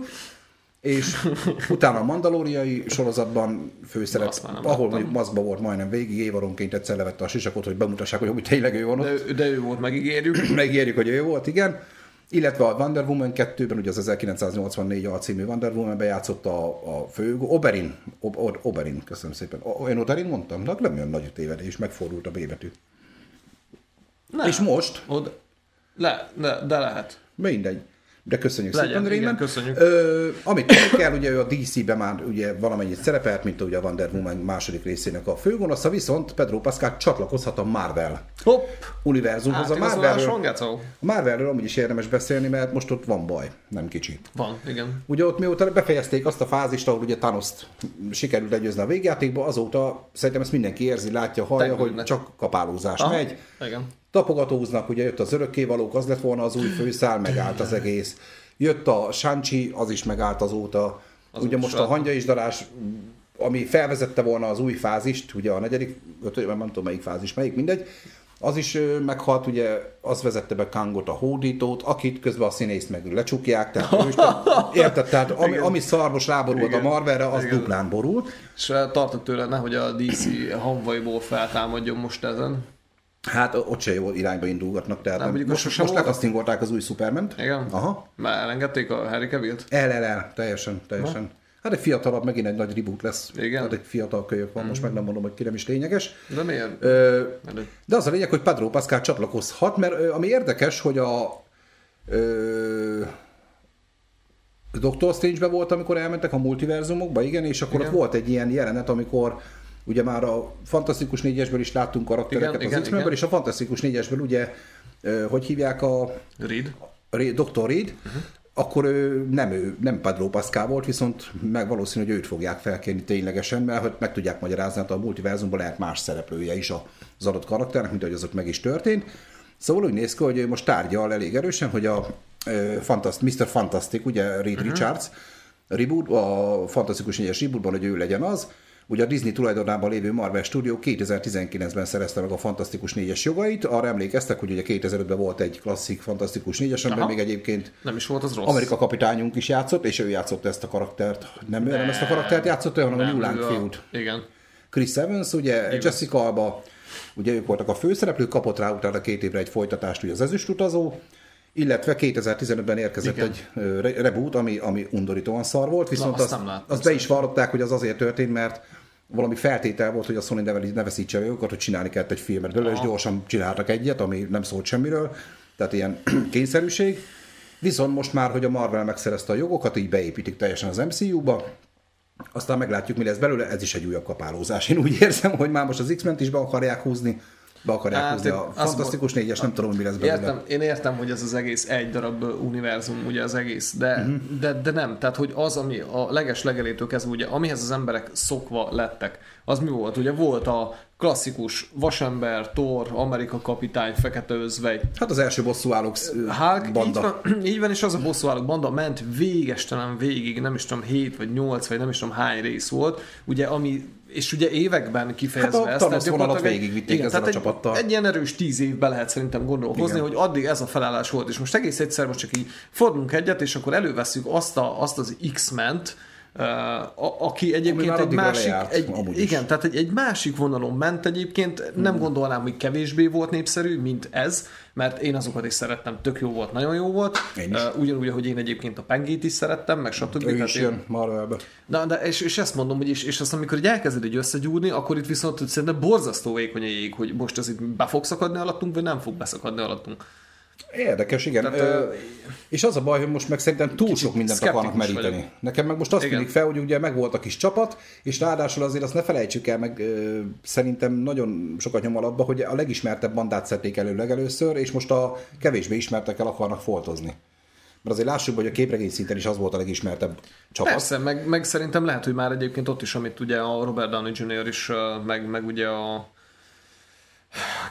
és utána a mandalóriai sorozatban főszerep, ahol mondjuk maszkba volt majdnem végig, évaronként egyszer levette a sisakot, hogy bemutassák, hogy amúgy tényleg ő van ott. De, ő- de ő volt, megígérjük. Megírjuk, hogy ő volt, igen. Illetve a Wonder Woman 2-ben, ugye az 1984 alcímű Wonder Woman bejátszott a, a fő, Oberin, Ob, Ob, Oberin, köszönöm szépen. O, én Oberin mondtam? Na, nem olyan nagy tévedés, megfordult a B betű. Nem. És most, Oda. Le, de, de lehet. Mindegy. De köszönjük Legyen, szépen, Raymond. köszönjük. Ö, amit tudni kell, ugye ő a DC-ben már ugye valamennyit szerepelt, mint ugye a Wonder Woman második részének a főgonosza, viszont Pedro Pascal csatlakozhat a Marvel Hopp! univerzumhoz. A Átigazoláson, Marvelről, a Marvelről amúgy is érdemes beszélni, mert most ott van baj, nem kicsi. Van, igen. Ugye ott mióta befejezték azt a fázist, ahol ugye Thanos-t sikerült legyőzni a végjátékba, azóta szerintem ezt mindenki érzi, látja, hallja, hogy Tegnőnek. csak kapálózás Aha, megy. Igen. Tapogatóznak, ugye jött az örökkévalók, az lett volna az új főszál, megállt az egész. Jött a Sanchi, az is megállt azóta. Az ugye most a hangya is darás, ami felvezette volna az új fázist, ugye a negyedik, ötödik, nem tudom melyik fázis, melyik, mindegy, az is meghalt, ugye az vezette be Kangot a hódítót, akit közben a színészt meg lecsukják, tehát ő is, érted, tehát ami, ami szarvos ráborult a. Marvelre, az Igen. duplán borult. És tartott tőle, nehogy a DC hanvaiból feltámadjon most ezen. Hát ott se jó irányba indulgatnak, tehát Nem, nem, most, most volt. lekasztingolták az új Superment. Igen? Aha. Már elengedték a Harry Cavill-t? El, el, el, teljesen, teljesen. Hát egy fiatalabb, megint egy nagy reboot lesz. Igen. Hát egy fiatal kölyök van, most meg nem mondom, hogy ki nem is lényeges. De miért? Ö, de az a lényeg, hogy Pedro Pascal csatlakozhat, mert ami érdekes, hogy a ö, Doctor Strange-be volt, amikor elmentek a multiverzumokba, igen, és akkor Igen. ott volt egy ilyen jelenet, amikor ugye már a Fantasztikus négyesből is láttunk karaktereket Igen, az X-Menből, igen. és a Fantasztikus négyesből ugye, hogy hívják a Reed? Re- Dr. Reed, uh-huh. akkor ő nem, ő nem Pedro Pascal volt, viszont meg valószínű, hogy őt fogják felkérni ténylegesen, mert hogy meg tudják magyarázni, hát a multiverzumban lehet más szereplője is az adott karakternek, mint ahogy az ott meg is történt. Szóval úgy néz ki, hogy most tárgyal elég erősen, hogy a ö, Fantast, Mr. Fantastic, ugye Reed uh-huh. Richards, reboot, a Fantasztikus 4-es rebootban, hogy ő legyen az, Ugye a Disney tulajdonában lévő Marvel Studio 2019-ben szerezte meg a Fantasztikus 4-es jogait. Arra emlékeztek, hogy ugye 2005-ben volt egy klasszik Fantasztikus 4-es, amiben még egyébként Nem is volt az rossz. Amerika kapitányunk is játszott, és ő játszott ezt a karaktert. Nem ő nem ezt a karaktert játszott, hanem a Nem, New a- fiút. Igen. Chris Evans, ugye Jessica Alba, ugye ők voltak a főszereplők, kapott rá utána két évre egy folytatást, ugye az ezüstutazó, illetve 2015-ben érkezett Igen. egy reboot, ami, ami undorítóan szar volt, viszont azt azt, nem láttam azt be is vallották, hogy az azért történt, mert valami feltétel volt, hogy a Sony ne, veszítse őket, hogy csinálni kellett egy filmet belőle, és gyorsan csináltak egyet, ami nem szólt semmiről, tehát ilyen kényszerűség. Viszont most már, hogy a Marvel megszerezte a jogokat, így beépítik teljesen az MCU-ba, aztán meglátjuk, mi lesz belőle, ez is egy újabb kapálózás. Én úgy érzem, hogy már most az X-ment is be akarják húzni, be akarják Hát, húzni a Fantasztikus négyes, nem tudom, mi lesz belőle. Értem, én értem, hogy ez az egész egy darab univerzum, ugye az egész, de, uh-huh. de, de nem. Tehát, hogy az, ami a leges legelétől kezdve, ugye, amihez az emberek szokva lettek, az mi volt? Ugye volt a klasszikus vasember, Thor, Amerika kapitány, fekete özvegy, Hát az első bosszúállók Hulk, így banda. van, így van, és az a bosszúállók banda ment végestelen végig, nem is tudom, 7 vagy 8 vagy nem is tudom hány rész volt, ugye, ami és ugye években kifejezve Hát a ezt. Tehát gyakorlatilag végigvitték ezzel tehát a egy, csapattal. Egy ilyen erős tíz évbe lehet szerintem gondolkozni, Igen. hogy addig ez a felállás volt, és most egész egyszer most csak így fordulunk egyet, és akkor előveszünk azt, a, azt az X-ment, a, aki egyébként egy másik, lejárt, egy, igen, tehát egy, egy másik vonalon ment egyébként, nem hmm. gondolnám, hogy kevésbé volt népszerű, mint ez, mert én azokat is szerettem, tök jó volt, nagyon jó volt. Uh, ugyanúgy, ahogy én egyébként a Pengét is szerettem, meg stb. Ő is jön Marvelbe. De, de és, és, ezt mondom, hogy és, és azt amikor így elkezded egy összegyúrni, akkor itt viszont szerintem borzasztó vékony a jég, hogy most ez itt be fog szakadni alattunk, vagy nem fog beszakadni alattunk. Érdekes, igen. Tehát, Ö, és az a baj, hogy most meg szerintem túl sok mindent akarnak meríteni. Vagyok. Nekem meg most azt tűnik fel, hogy ugye meg volt a kis csapat, és ráadásul azért azt ne felejtsük el, meg ö, szerintem nagyon sokat nyom alapba, hogy a legismertebb bandát szedték elő legelőször, és most a kevésbé ismertekkel akarnak foltozni. Mert azért lássuk, hogy a képregény szinten is az volt a legismertebb csapat. Persze, meg, meg szerintem lehet, hogy már egyébként ott is, amit ugye a Robert Downey Jr. is, meg, meg ugye a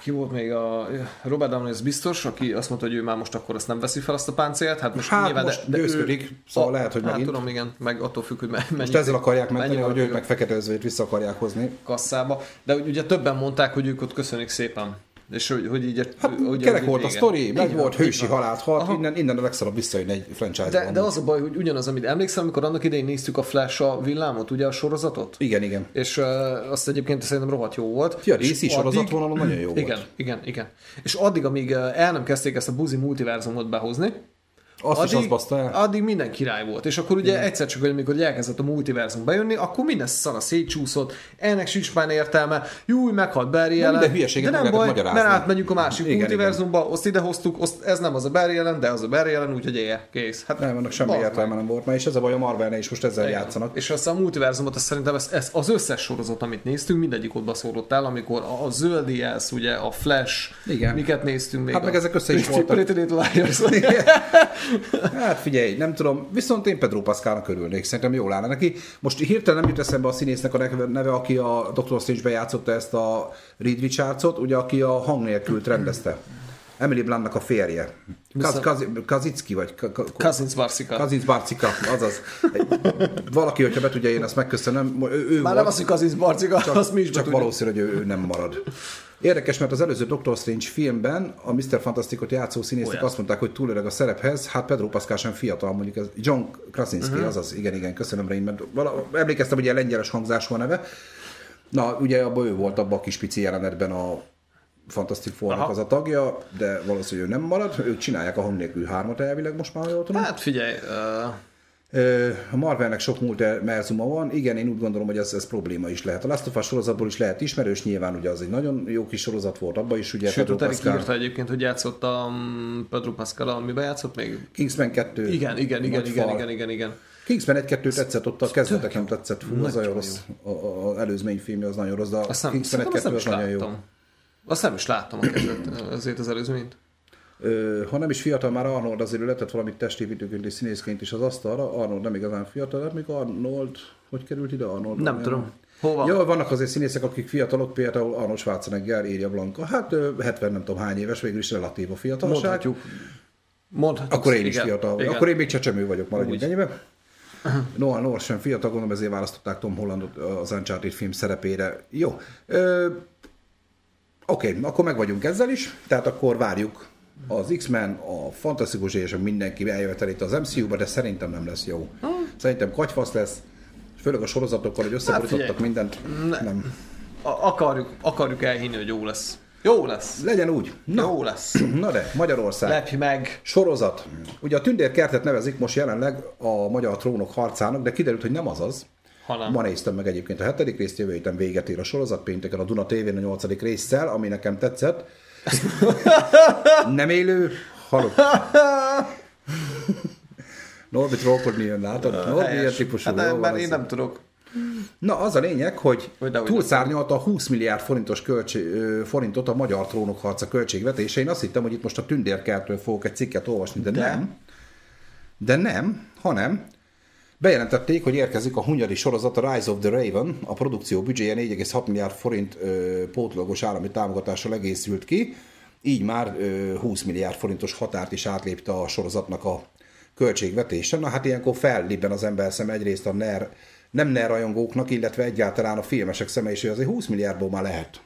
ki volt még a Robert Downey, ez biztos, aki azt mondta, hogy ő már most akkor azt nem veszi fel azt a páncélt. Hát most, hát nyilván, most de, de ő, szóval a, lehet, hogy hát megint. tudom, igen, meg attól függ, hogy mennyi. Most ezzel akarják menteni, hogy ők meg fekete özvét vissza akarják hozni. Kasszába. De ugye többen mondták, hogy ők ott köszönik szépen. És hogy, hogy így... Hát hogy kerek volt a sztori, meg volt hősi halált halt, innen, innen a legszarabb visszajön egy franchise de, de az a baj, hogy ugyanaz, amit emlékszem, amikor annak idején néztük a Flash a villámot, ugye a sorozatot? Igen, igen. És uh, azt egyébként szerintem rohadt jó volt. Fia, a DC sorozat vonalon nagyon jó igen, volt. Igen, igen, És addig, amíg el nem kezdték ezt a buzi multiverzumot behozni, azt addig, is azt baszta el. Addig minden király volt. És akkor ugye Igen. egyszer csak, amikor elkezdett a multiverzum bejönni, akkor minden szara szétcsúszott, ennek sincs már értelme, júj, meghalt Barry ellen. De nem baj, mert átmegyünk a másik igen, multiverzumba, igen. azt ide hoztuk, azt, ez nem az a Barry ellen, de az a Barry ellen, úgyhogy élje, kész. Hát nem, annak semmi értelme nem volt, mert és ez a baj a marvel is most ezzel igen. játszanak. És azt a multiverzumot, azt szerintem ez, ez, az összes sorozat, amit néztünk, mindegyik ott szólott el, amikor a, a zöld jelsz, ugye a Flash, igen. miket néztünk még. Hát meg ezek össze is voltak. Hát figyelj, nem tudom, viszont én Pedro Pascalnak örülnék, szerintem jól állna neki. Most hirtelen nem jut eszembe a színésznek a neve, aki a Doctor Strange-be játszotta ezt a Reed Richardson, ugye, aki a hang nélkül rendezte. Emily Bluntnak a férje. Kaz, Kaz, Kazicki vagy? Kazinc Barcika. Kazinc Barcika, azaz. Valaki, hogyha be tudja, én azt megköszönöm. Ő, ő Már volt, nem az, hogy Kazinc Barcika, csak, azt mi is Csak valószínű, hogy ő, ő nem marad. Érdekes, mert az előző Doctor Strange filmben a Mr. Fantasticot játszó színészek Olyan. azt mondták, hogy túl öreg a szerephez, hát Pedro Pascal sem fiatal, mondjuk ez John Krasinski, uh-huh. azaz, igen, igen, köszönöm Rein, mert vala, emlékeztem, hogy ilyen lengyelес hangzású a neve. Na, ugye abban ő volt abban a kis pici jelenetben a Fantastic four az a tagja, de valószínűleg ő nem marad, ők csinálják a hang nélkül hármat elvileg most már, jól tudom. Hát figyelj, uh a Marvelnek sok multiverzuma van, igen, én úgy gondolom, hogy ez, ez probléma is lehet. A Last of Us sorozatból is lehet ismerős, nyilván ugye az egy nagyon jó kis sorozat volt, abban is ugye Sőt, Pedro Pascal... írta egyébként, hogy játszott a Pedro Pascal, miben játszott még? Kingsman 2. Igen, igen, igen, igen, igen, igen, igen. Kingsman 1-2 tetszett, ott a kezdeteken tetszett, fú, az nagyon rossz. Az előzmény filmje az nagyon rossz, de a Kingsman 1-2 az nagyon jó. Azt nem is láttam a kezdet, azért az előzményt. Ha nem is fiatal, már Arnold azért letett valamit testépítőként és színészként is az asztalra. Arnold nem igazán fiatal, hát még Arnold, hogy került ide Arnold? Nem tudom. Hova? Ja, vannak azért színészek, akik fiatalok, például Arnold Schwarzenegger, írja Blanka. Hát 70 nem tudom hány éves, végül is relatív a fiatalság. Mondhatjuk. Mondhatjuk. Akkor én is igen, fiatal igen. Akkor én még csecsemő vagyok, maradjunk ennyibe. Noah North sem fiatal, gondolom ezért választották Tom Hollandot az Uncharted film szerepére. Jó. Oké, okay, akkor meg vagyunk ezzel is, tehát akkor várjuk az X-Men, a Fantasztikus és mindenki eljöhet itt az MCU-ba, de szerintem nem lesz jó. Szerintem kagyfasz lesz, főleg a sorozatokkal, hogy összeborítottak hát mindent. Ne. Nem. Akarjuk, akarjuk elhinni, hogy jó lesz. Jó lesz. Legyen úgy. Na, jó lesz. Na de, Magyarország. Lepj meg. Sorozat. Ugye a Tündérkertet nevezik most jelenleg a Magyar Trónok harcának, de kiderült, hogy nem az az. Hanem. Ma néztem meg egyébként a hetedik részt, jövő héten véget ér a sorozat, pénteken a Duna TV-n a nyolcadik résszel, ami nekem tetszett nem élő, halott. Norbi trollkodni jön, látod? Norbi ilyen típusú. Hát nem, én nem tudok. Na, az a lényeg, hogy túlszárnyalta a 20 milliárd forintos költség, forintot a Magyar Trónok harca költségvetése. Én azt hittem, hogy itt most a tündérkertől fogok egy cikket olvasni, de, de? nem. De nem, hanem Bejelentették, hogy érkezik a hunyadi sorozat a Rise of the Raven, a produkció büdzséje 4,6 milliárd forint ö, pótlagos állami támogatással egészült ki, így már ö, 20 milliárd forintos határt is átlépte a sorozatnak a költségvetése. Na hát ilyenkor fellibben az ember szem egyrészt a NER, nem NER rajongóknak, illetve egyáltalán a filmesek szeme is, hogy azért 20 milliárdból már lehet,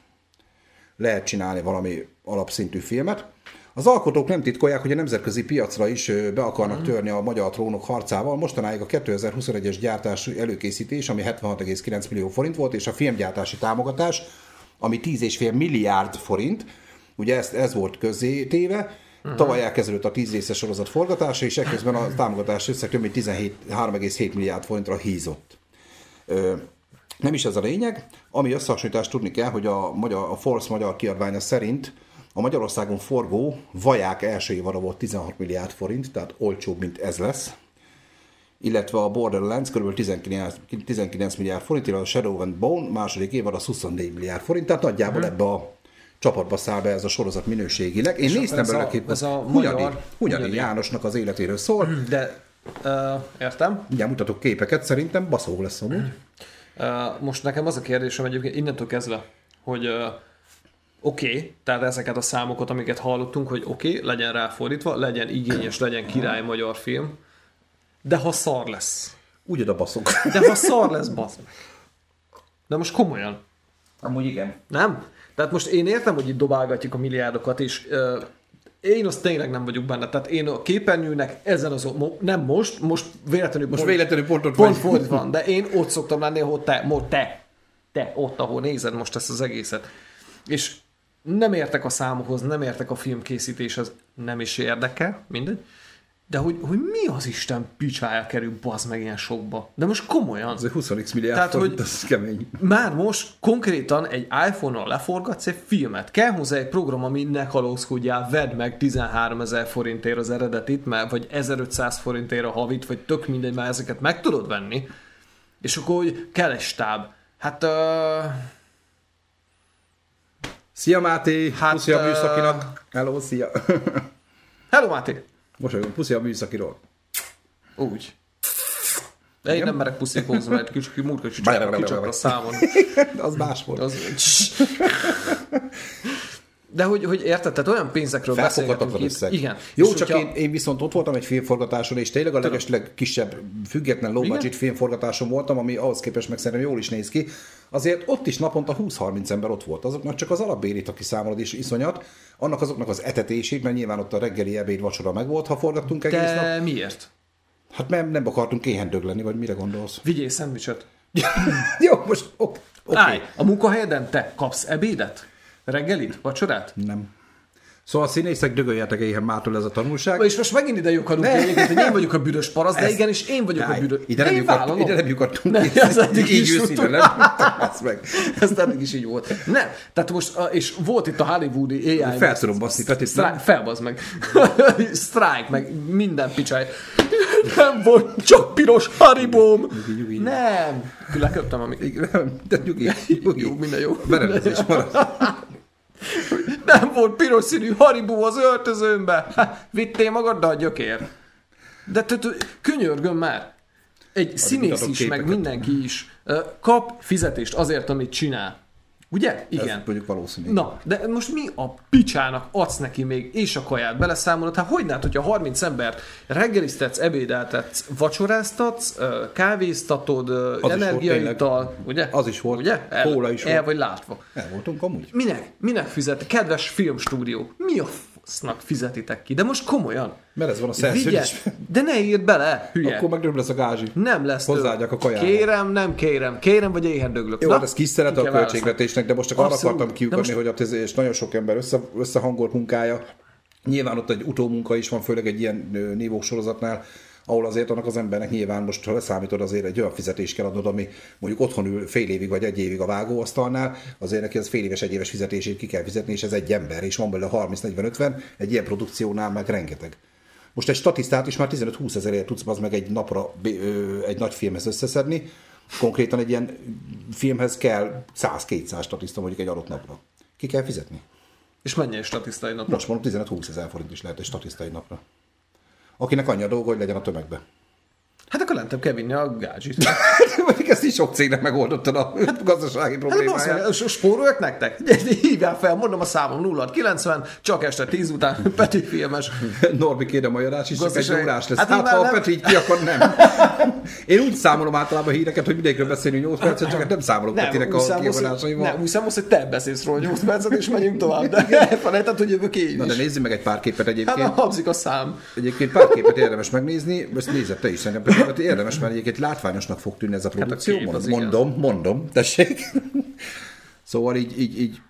lehet csinálni valami alapszintű filmet. Az alkotók nem titkolják, hogy a nemzetközi piacra is be akarnak törni a magyar trónok harcával. Mostanáig a 2021-es gyártás előkészítés, ami 76,9 millió forint volt, és a filmgyártási támogatás, ami 10,5 milliárd forint, ugye ez, ez volt közé téve, Uh-huh. Tavaly elkezdődött a 10 részes sorozat forgatása, és ekközben a támogatás összeg több mint 3,7 milliárd forintra hízott. Ö, nem is ez a lényeg, ami összehasonlítást tudni kell, hogy a, magyar, a Force magyar kiadványa szerint a Magyarországon forgó vaják első évada volt 16 milliárd forint, tehát olcsóbb, mint ez lesz. Illetve a Borderlands kb. 19, 19 milliárd forint, illetve a Shadow and Bone második évad az 24 milliárd forint, tehát nagyjából hmm. ebbe a csapatba száll be ez a sorozat minőségileg. Én És néztem belőle képet. Ez a Hunyadi, magyar... Hunyadi Jánosnak az életéről szól. De uh, értem. Ugye mutatok képeket, szerintem baszó lesz amúgy. Uh, most nekem az a kérdésem egyébként innentől kezdve, hogy uh, oké, okay, tehát ezeket a számokat, amiket hallottunk, hogy oké, okay, legyen ráfordítva, legyen igényes, legyen király magyar film, de ha szar lesz. Úgy a baszok. De ha szar lesz, basz. De most komolyan. Amúgy igen. Nem? Tehát most én értem, hogy itt dobálgatjuk a milliárdokat, és uh, én azt tényleg nem vagyok benne. Tehát én a képernyőnek ezen az, nem most, most véletlenül most pont, véletlenül pont ott pont vagy. van, de én ott szoktam lenni, ahol te, mo, te, te, ott, ahol nézed most ezt az egészet. És nem értek a számokhoz, nem értek a filmkészítéshez, nem is érdekel, mindegy. De hogy, hogy mi az Isten picsája kerül bazd meg ilyen sokba? De most komolyan. Ez egy 20 milliárd Tehát, forint, hogy ez kemény. Már most konkrétan egy iPhone-nal leforgatsz egy filmet. Kell hozzá egy program, ami ne kalózkodjál, vedd meg 13 ezer forintért az eredetit, mert, vagy 1500 forintért a havit, vagy tök mindegy, már ezeket meg tudod venni. És akkor hogy kell egy stáb. Hát... Uh... Szia Máté! Hát, Puszi a műszakinak! Hello, szia! Hello Máté! Mosolyog, puszi a műszakiról. Úgy. De én nem merek puszikózni, mert kicsit múltkor kicsapta a számon. az más volt. Az... De hogy, hogy érted, tehát olyan pénzekről beszélgetünk itt. Igen. Jó, és csak hogyha... én, én, viszont ott voltam egy filmforgatáson, és tényleg a legesleg kisebb, független low budget filmforgatáson voltam, ami ahhoz képest meg szerintem jól is néz ki. Azért ott is naponta 20-30 ember ott volt. Azoknak csak az alapbérit, aki számolod is iszonyat, annak azoknak az etetését, mert nyilván ott a reggeli ebéd vacsora meg volt, ha forgattunk egész De nap. miért? Hát nem, nem akartunk éhendög lenni, vagy mire gondolsz? Vigyél szendvicset. Jó, most oké. Okay. a munkahelyeden te kapsz ebédet? Reggelit? Vacsorát? Nem. Szóval a színészek dögöljetek éhen mától ez a tanulság. És most megint ide lyukadunk egyébként, hogy én vagyok a büdös parasz, de igen, és én vagyok Jaj, a büdös. Ide nem, lyukadtunk, ide nem lyukadtunk. Nem, ez eddig így is ide, nem? meg. Ez eddig is így volt. Nem, tehát most, és volt itt a hollywoodi AI. Fel tudom baszni, Peti. Felbazd meg. Strike, meg minden picsáj. Nem volt csak piros haribóm. Nem. Leköptem, amíg. De nyugi, nyugi. Jó, minden jó. Berendezés marad. Nem volt piros színű haribó az öltözőmbe. Vittél magaddal a gyökér. De könyörgöm már. Egy színész is, meg mindenki is kap fizetést azért, amit csinál. Ugye? Igen. Ez mondjuk valószínű. Na, de most mi a picsának adsz neki még, és a kaját beleszámolod? Hát hogy hogyha 30 embert reggeliztetsz, ebédeltetsz, vacsoráztatsz, kávéztatod, energiaital, ugye? Az is volt. Ugye? El, Kóla is el volt. vagy látva. El voltunk amúgy. Minek? Minek fizet? Kedves filmstúdió, mi a fasznak fizetitek ki? De most komolyan. Mert ez van a szerződés. De ne írd bele, hülye. Akkor meg lesz a gázsi. Nem lesz. Hozzáadják a kajára. Kérem, nem kérem. Kérem, vagy éhen döglök. Jó, Na, hát ez kis szeret a költségvetésnek, de most csak arra akartam kiukadni, most... hogy a és nagyon sok ember össze, összehangolt munkája. Nyilván ott egy utómunka is van, főleg egy ilyen nívós sorozatnál, ahol azért annak az embernek nyilván most, ha leszámítod, azért egy olyan fizetést kell adnod, ami mondjuk otthon ül fél évig vagy egy évig a vágóasztalnál, azért neki az fél éves, egy éves fizetését ki kell fizetni, és ez egy ember, és van belőle 30-40-50, egy ilyen produkciónál meg rengeteg. Most egy statisztát is már 15-20 ezerért tudsz az meg egy napra egy nagy filmhez összeszedni, konkrétan egy ilyen filmhez kell 100-200 statiszta mondjuk egy adott napra. Ki kell fizetni. És mennyi egy statiszta egy napra? Most mondom, 15-20 ezer forint is lehet egy statiszta egy napra. Akinek annyi a dolga, hogy legyen a tömegbe. Hát akkor lentebb kell vinni a gázsit. Mondjuk ezt is sok cégnek megoldottad a gazdasági Hát basz problémáját. meg, spóroljak nektek? Hívjál fel, mondom a számom 090, csak este 10 után Peti filmes. Norbi kér a magyarás is, csak egy órás lesz. Hát Hát, hát ha a nem- Peti így ki akar, nem. Én úgy számolom általában híreket, hogy mindegyikről beszélünk 8 percet, csak nem számolok Nem, Petinek a kiavonásaival. nem, úgy számolsz, hogy te beszélsz róla 8 percet, és megyünk tovább, de elfelejtett, hogy jövök én Na de is. nézzük meg egy pár képet Hát egyébként. na, habzik a szám. Egyébként pár képet érdemes megnézni, ezt nézed te is szerintem, Mert érdemes, mert egyébként látványosnak fog tűnni ez a produkció. kép az mondom, mondom, tessék. Szóval így, így, így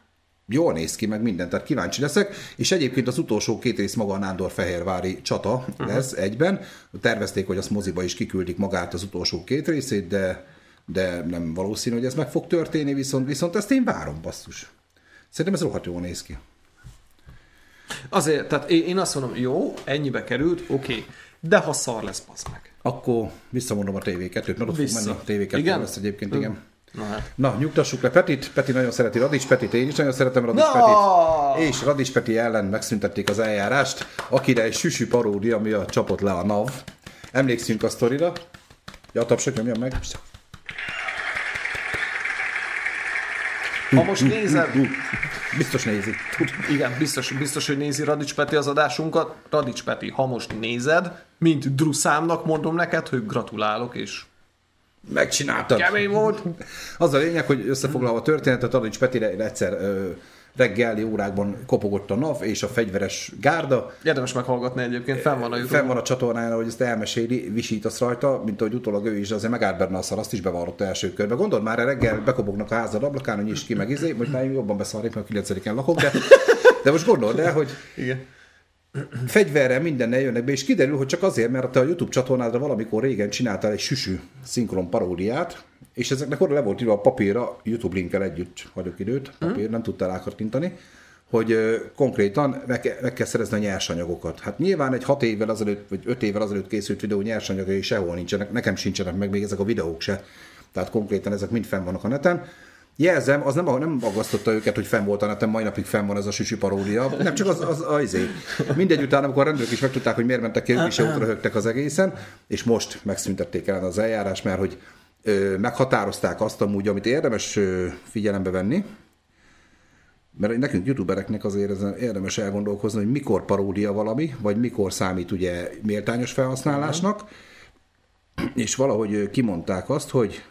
jól néz ki, meg minden, tehát kíváncsi leszek, és egyébként az utolsó két rész maga a Nándor-Fehérvári csata lesz uh-huh. egyben. Tervezték, hogy azt moziba is kiküldik magát az utolsó két részét, de, de nem valószínű, hogy ez meg fog történni, viszont, viszont ezt én várom, basszus. Szerintem ez rohadt jól néz ki. Azért, tehát én azt mondom, jó, ennyibe került, oké, de ha szar lesz, passz meg. Akkor visszamondom a TV2-t, mert ott fog Vissza. menni. TV2 Igen? lesz egyébként, igen. Na hát. Na, nyugtassuk le Petit. Peti nagyon szereti Radics Petit, én is nagyon szeretem Radics Na! Petit. És Radics Peti ellen megszüntették az eljárást, akire egy süsű paródia, a csapott le a NAV. Emlékszünk a sztorira. Ja, a tapsot nyomjam meg. Ha most nézed, Biztos nézi. Igen, biztos, biztos, hogy nézi Radics Peti az adásunkat. Radics Peti, ha most nézed, mint Druszámnak mondom neked, hogy gratulálok, és Megcsináltad. kemény volt. Az a lényeg, hogy összefoglalva a történetet, Radics Petire egyszer ö, reggeli órákban kopogott a NAV és a fegyveres gárda, Érdemes meghallgatni egyébként, fenn van a YouTube. Fenn van a csatornán, hogy ezt elmeséli, visítasz rajta, mint ahogy utólag ő is, azért megállt benne a szar, azt is bevallott első körbe. Gondold már, reggel bekobognak a házad ablakán, hogy nyisd ki meg izé, hogy már jobban beszarnék, mert a 9 lakok, de, de most gondold el, hogy Igen. Fegyverrel mindennel jönnek be, és kiderül, hogy csak azért, mert te a YouTube csatornádra valamikor régen csináltál egy süsű szinkron paródiát, és ezeknek oda le volt írva a papírra, YouTube linkkel együtt hagyok időt, papír, nem tudtál rákattintani, hogy konkrétan meg, meg kell szerezni a nyersanyagokat. Hát nyilván egy hat évvel azelőtt, vagy öt évvel azelőtt készült videó nyersanyagai sehol nincsenek, nekem sincsenek meg még ezek a videók se. Tehát konkrétan ezek mind fenn vannak a neten. Jelzem, az nem, nem aggasztotta őket, hogy fenn volt neten, mai napig fenn van ez a süsű paródia. Nem csak az, az, az izé. Mindegy után, amikor a rendőrök is megtudták, hogy miért mentek ki, ők is útra högtek az egészen, és most megszüntették el az eljárás, mert hogy ö, meghatározták azt amúgy, amit érdemes ö, figyelembe venni, mert nekünk youtubereknek azért ezen érdemes elgondolkozni, hogy mikor paródia valami, vagy mikor számít ugye méltányos felhasználásnak, és valahogy kimondták azt, hogy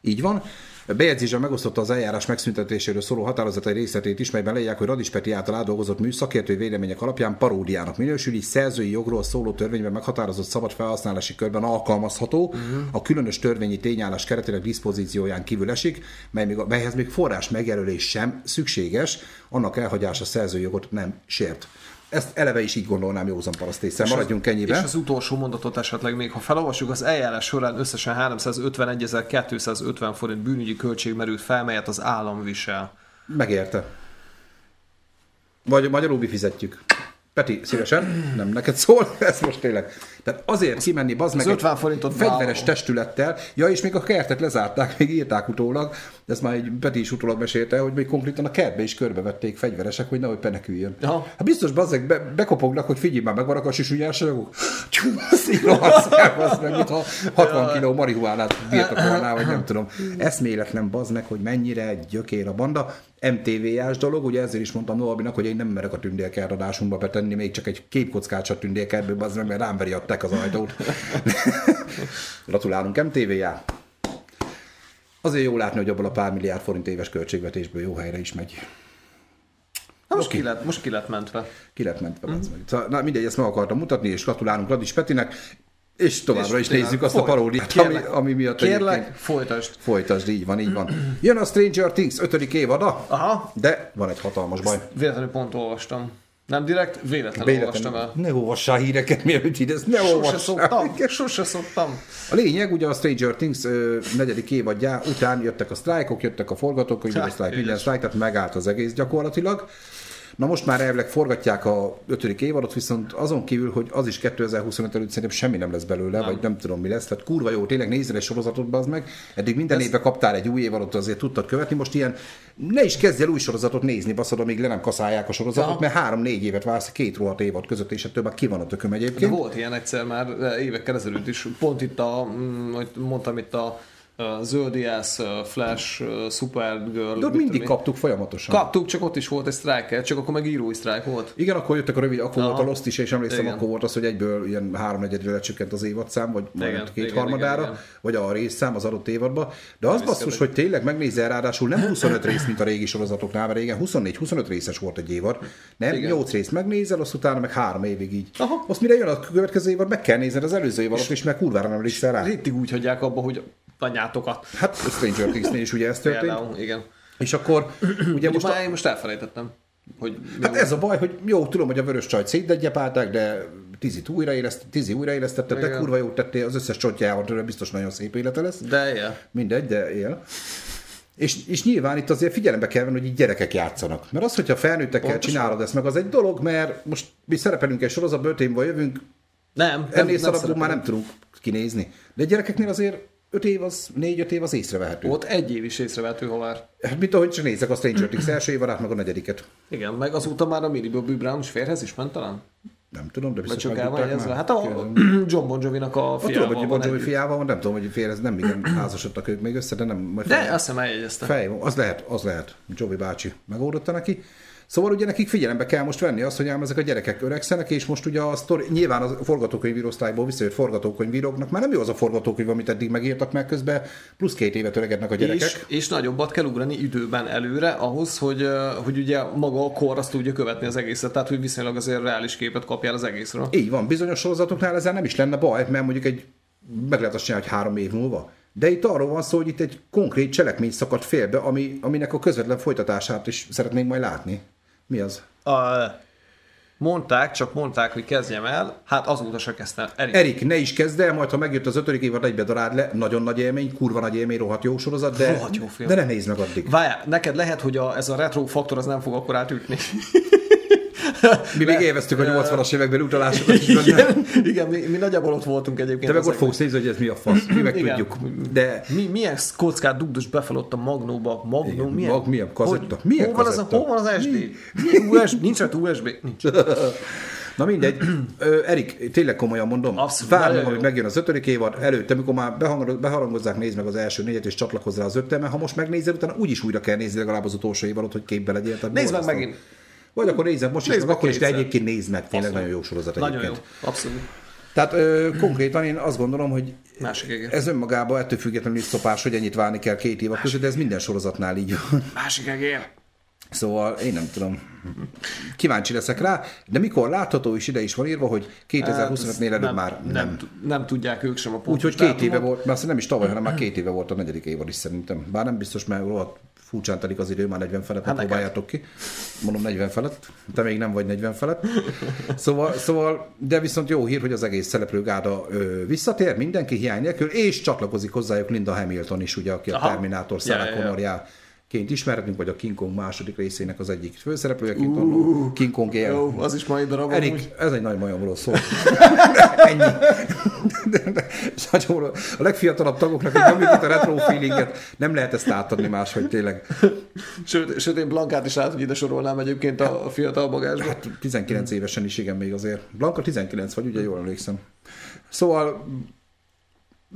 így van. Bejegyzésen megosztotta az eljárás megszüntetéséről szóló határozat egy részletét is, melyben leírják, hogy Radis Peti által átdolgozott mű szakértői vélemények alapján paródiának minősül, így szerzői jogról szóló törvényben meghatározott szabad felhasználási körben alkalmazható, uh-huh. a különös törvényi tényállás keretének diszpozícióján kívül esik, mely még, melyhez még forrás megjelölés sem szükséges, annak elhagyása szerzői jogot nem sért. Ezt eleve is így gondolnám józan parasztészem. Maradjunk ennyiben. És az utolsó mondatot esetleg még, ha felolvassuk, az eljárás során összesen 351.250 forint bűnügyi költség merült fel, melyet az állam visel. Megérte. Vagy magyarul mi fizetjük. Peti, szívesen, nem neked szól, ez most tényleg. Tehát azért kimenni, bazd meg, 50 egy forintot fegyveres vállalom. testülettel, ja, és még a kertet lezárták, még írták utólag, ezt már egy Peti is utólag mesélte, hogy még konkrétan a kertbe is körbevették fegyveresek, hogy nehogy peneküljön. Aha. Hát biztos bazzeg, be, bekopognak, hogy figyelj már, megvannak a. Tyú, színasz el, bazd meg, mintha 60 kiló marihuánát birtokolnál, vagy nem tudom. Eszméletlen bazd meg, hogy mennyire gyökér a banda. MTV-ás dolog, ugye ezért is mondtam Norbinak, hogy én nem merek a tündérkert adásunkba betenni, még csak egy képkockát se tündérkertből, bazd meg, mert rám veri a tek az ajtót. Gratulálunk MTV-já. Azért jó látni, hogy abból a pár milliárd forint éves költségvetésből jó helyre is megy. Na most, ki lett, most ki lett mentve. Ki lett mentve. Mm. Szóval, na mindegy, ezt meg akartam mutatni, és gratulálunk Radis Petinek, és továbbra És is nézzük azt a folyt- paródiát, ami, kérlek, ami miatt Kérlek, folytasd. folytasd, így van, így van. Jön a Stranger Things 5. évada, Aha, de van egy hatalmas baj. véletlenül pont olvastam. Nem direkt, véletlenül olvastam el. Ne olvassál híreket, mielőtt ide, ne Sose olvassál. szoktam, sose szoktam. A lényeg, ugye a Stranger Things ö, negyedik évadjá után jöttek a sztrájkok, jöttek a forgatókönyvíró Hát, sztrájk, minden sztrájk, tehát megállt az egész gyakorlatilag. Na most már elvileg forgatják a ötödik évadot, viszont azon kívül, hogy az is 2025 előtt szerintem semmi nem lesz belőle, nem. vagy nem tudom mi lesz. Tehát kurva jó, tényleg nézzel egy sorozatot, az meg. Eddig minden Ez... évben kaptál egy új évadot, azért tudtad követni. Most ilyen, ne is kezdj el új sorozatot nézni, baszod, amíg le nem kaszálják a sorozatot, ja. mert három-négy évet vársz két rohadt évad között, és ettől már ki van a tököm egyébként. De volt ilyen egyszer már évekkel ezelőtt is, pont itt a, mm, hogy mondtam itt a Zöldiász, Flash, Supergirl. De ott mindig mi? kaptuk folyamatosan. Kaptuk, csak ott is volt egy sztrájk, csak akkor meg írói sztrájk volt. Igen, akkor jöttek a rövid, akkor Aha. volt a Lost is, és emlékszem, igen. akkor volt az, hogy egyből ilyen háromnegyedre lecsökkent az évadszám, vagy igen, két igen, harmadára, igen, igen. vagy a részszám az adott évadban. De az basszus, hogy tényleg megnézel, ráadásul nem 25 rész, mint a régi sorozatoknál, mert régen 24-25 részes volt egy évad. Nem, igen. 8 rész megnézel, azt utána meg három évig így. Aha. Azt mire jön a következő évad, meg kell nézned az előző évadot, és meg kurvára nem rá. Itt úgy hagyják abba, hogy anyátokat. Hát a Stranger Things-nél is ugye ez történt. Például, igen. És akkor ugye most... Már a... én most elfelejtettem. Hogy hát ez a baj, hogy jó, tudom, hogy a vörös csajt szétdegyepálták, de Tizit újraéleszt, Tizi újraélesztette, te kurva jót tettél, az összes csontjával biztos nagyon szép élete lesz. De él. Mindegy, de él. És, és nyilván itt azért figyelembe kell venni, hogy így gyerekek játszanak. Mert az, hogyha felnőttekkel Pontosan. csinálod ezt meg, az egy dolog, mert most mi szerepelünk egy sorozatban, öt évvel jövünk, nem, ennél nem, nem már nem tudunk kinézni. De gyerekeknél azért öt év az, négy-öt év az észrevehető. Ott egy év is észrevehető, ha már. Hát mint ahogy csak nézek a Stranger Things első évadát, meg a negyediket. Igen, meg azóta már a Bobby Brown is férhez is ment talán? Nem tudom, de biztos csak el van Hát a John Bon Jovi-nak a fiával Tudom, hogy Bon Jovi fiával van, nem tudom, hogy férhez nem igen házasodtak ők még össze, de nem. Majd de azt hiszem eljegyezte. Fej, az lehet, az lehet. Jovi bácsi megoldotta neki. Szóval ugye nekik figyelembe kell most venni azt, hogy ám ezek a gyerekek öregszenek, és most ugye a sztori, nyilván a forgatókönyvírosztályból visszajött forgatókönyvíróknak már nem jó az a forgatókönyv, amit eddig megírtak meg közben, plusz két évet öregednek a gyerekek. És, és nagyobbat kell ugrani időben előre ahhoz, hogy, hogy ugye maga a kor azt tudja követni az egészet, tehát hogy viszonylag azért reális képet kapjál az egészről. Így van, bizonyos sorozatoknál ezzel nem is lenne baj, mert mondjuk egy meg lehet azt csinálni, hogy három év múlva. De itt arról van szó, hogy itt egy konkrét cselekmény szakadt félbe, ami, aminek a közvetlen folytatását is szeretnénk majd látni. Mi az? A, mondták, csak mondták, hogy kezdjem el, hát azóta se kezdtem. Erik. Erik, ne is kezd el, majd ha megjött az ötödik évad, egybe darád le, nagyon nagy élmény, kurva nagy élmény, rohadt jó sorozat, de, rohadt jó film. de ne nézd meg addig. Várjál, neked lehet, hogy a, ez a retro faktor az nem fog akkor átütni. Mi még élveztük a 80-as években utalásokat is Igen, igen mi, mi, nagyjából ott voltunk egyébként. Te meg ott fogsz nézni, hogy ez mi a fasz. Mi meg igen. tudjuk. De... Mi, milyen kockát dugdos befelott a Magnóba? Magnó, igen, milyen? Mag, milyen kazetta? Hogy, milyen hol, kazetta? Van az, hol van az SD? Mi? Milyen USB? Nincs rajta USB? Nincs. Na mindegy. Ö, Erik, tényleg komolyan mondom. Abszolút. Várj hogy megjön az ötödik évad. Előtte, amikor már beharangozzák, nézd meg az első négyet, és csatlakozz rá az öttel, mert ha most megnézed, utána úgyis újra kell nézni legalább az utolsó évadot, hogy képbe legyél. Nézd meg megint. Vagy akkor nézzek most nézd is, akkor is, de egyébként nézd meg, tényleg nagyon jó sorozat egyébként. Nagyon jó, abszolút. Tehát ö, konkrétan én azt gondolom, hogy Másik ez önmagában ettől függetlenül is szopás, hogy ennyit várni kell két év között, de ez minden sorozatnál így van. Másik egér. Szóval én nem tudom. Kíváncsi leszek rá, de mikor látható is ide is van írva, hogy 2025-nél előbb nem, már nem. nem. Nem tudják ők sem a pontos Úgyhogy két éve volt, mert nem is tavaly, hanem már két éve volt a negyedik évad is szerintem. Bár nem biztos, mert rohadt furcsán telik az idő, már 40 felett, hát próbáljátok ki. Mondom 40 felett, te még nem vagy 40 felett. Szóval, szóval de viszont jó hír, hogy az egész szereplőgáda ö, visszatér, mindenki hiány nélkül, és csatlakozik hozzájuk Linda Hamilton is, ugye, aki Aha. a Terminátor Sarah ja, ja, ja ként ismerhetünk, vagy a King Kong második részének az egyik főszereplője, uh, King Kong él. Jó, az is mai darab. Erik, úgy. ez egy nagy majomról szól. Ennyi. A legfiatalabb tagoknak, hogy nem a retro feelinget, nem lehet ezt átadni máshogy tényleg. Sőt, sőt én Blankát is át, hogy ide sorolnám egyébként a, a fiatal bagásba. Hát 19 évesen is igen még azért. Blanka 19 vagy, ugye jól emlékszem. Szóval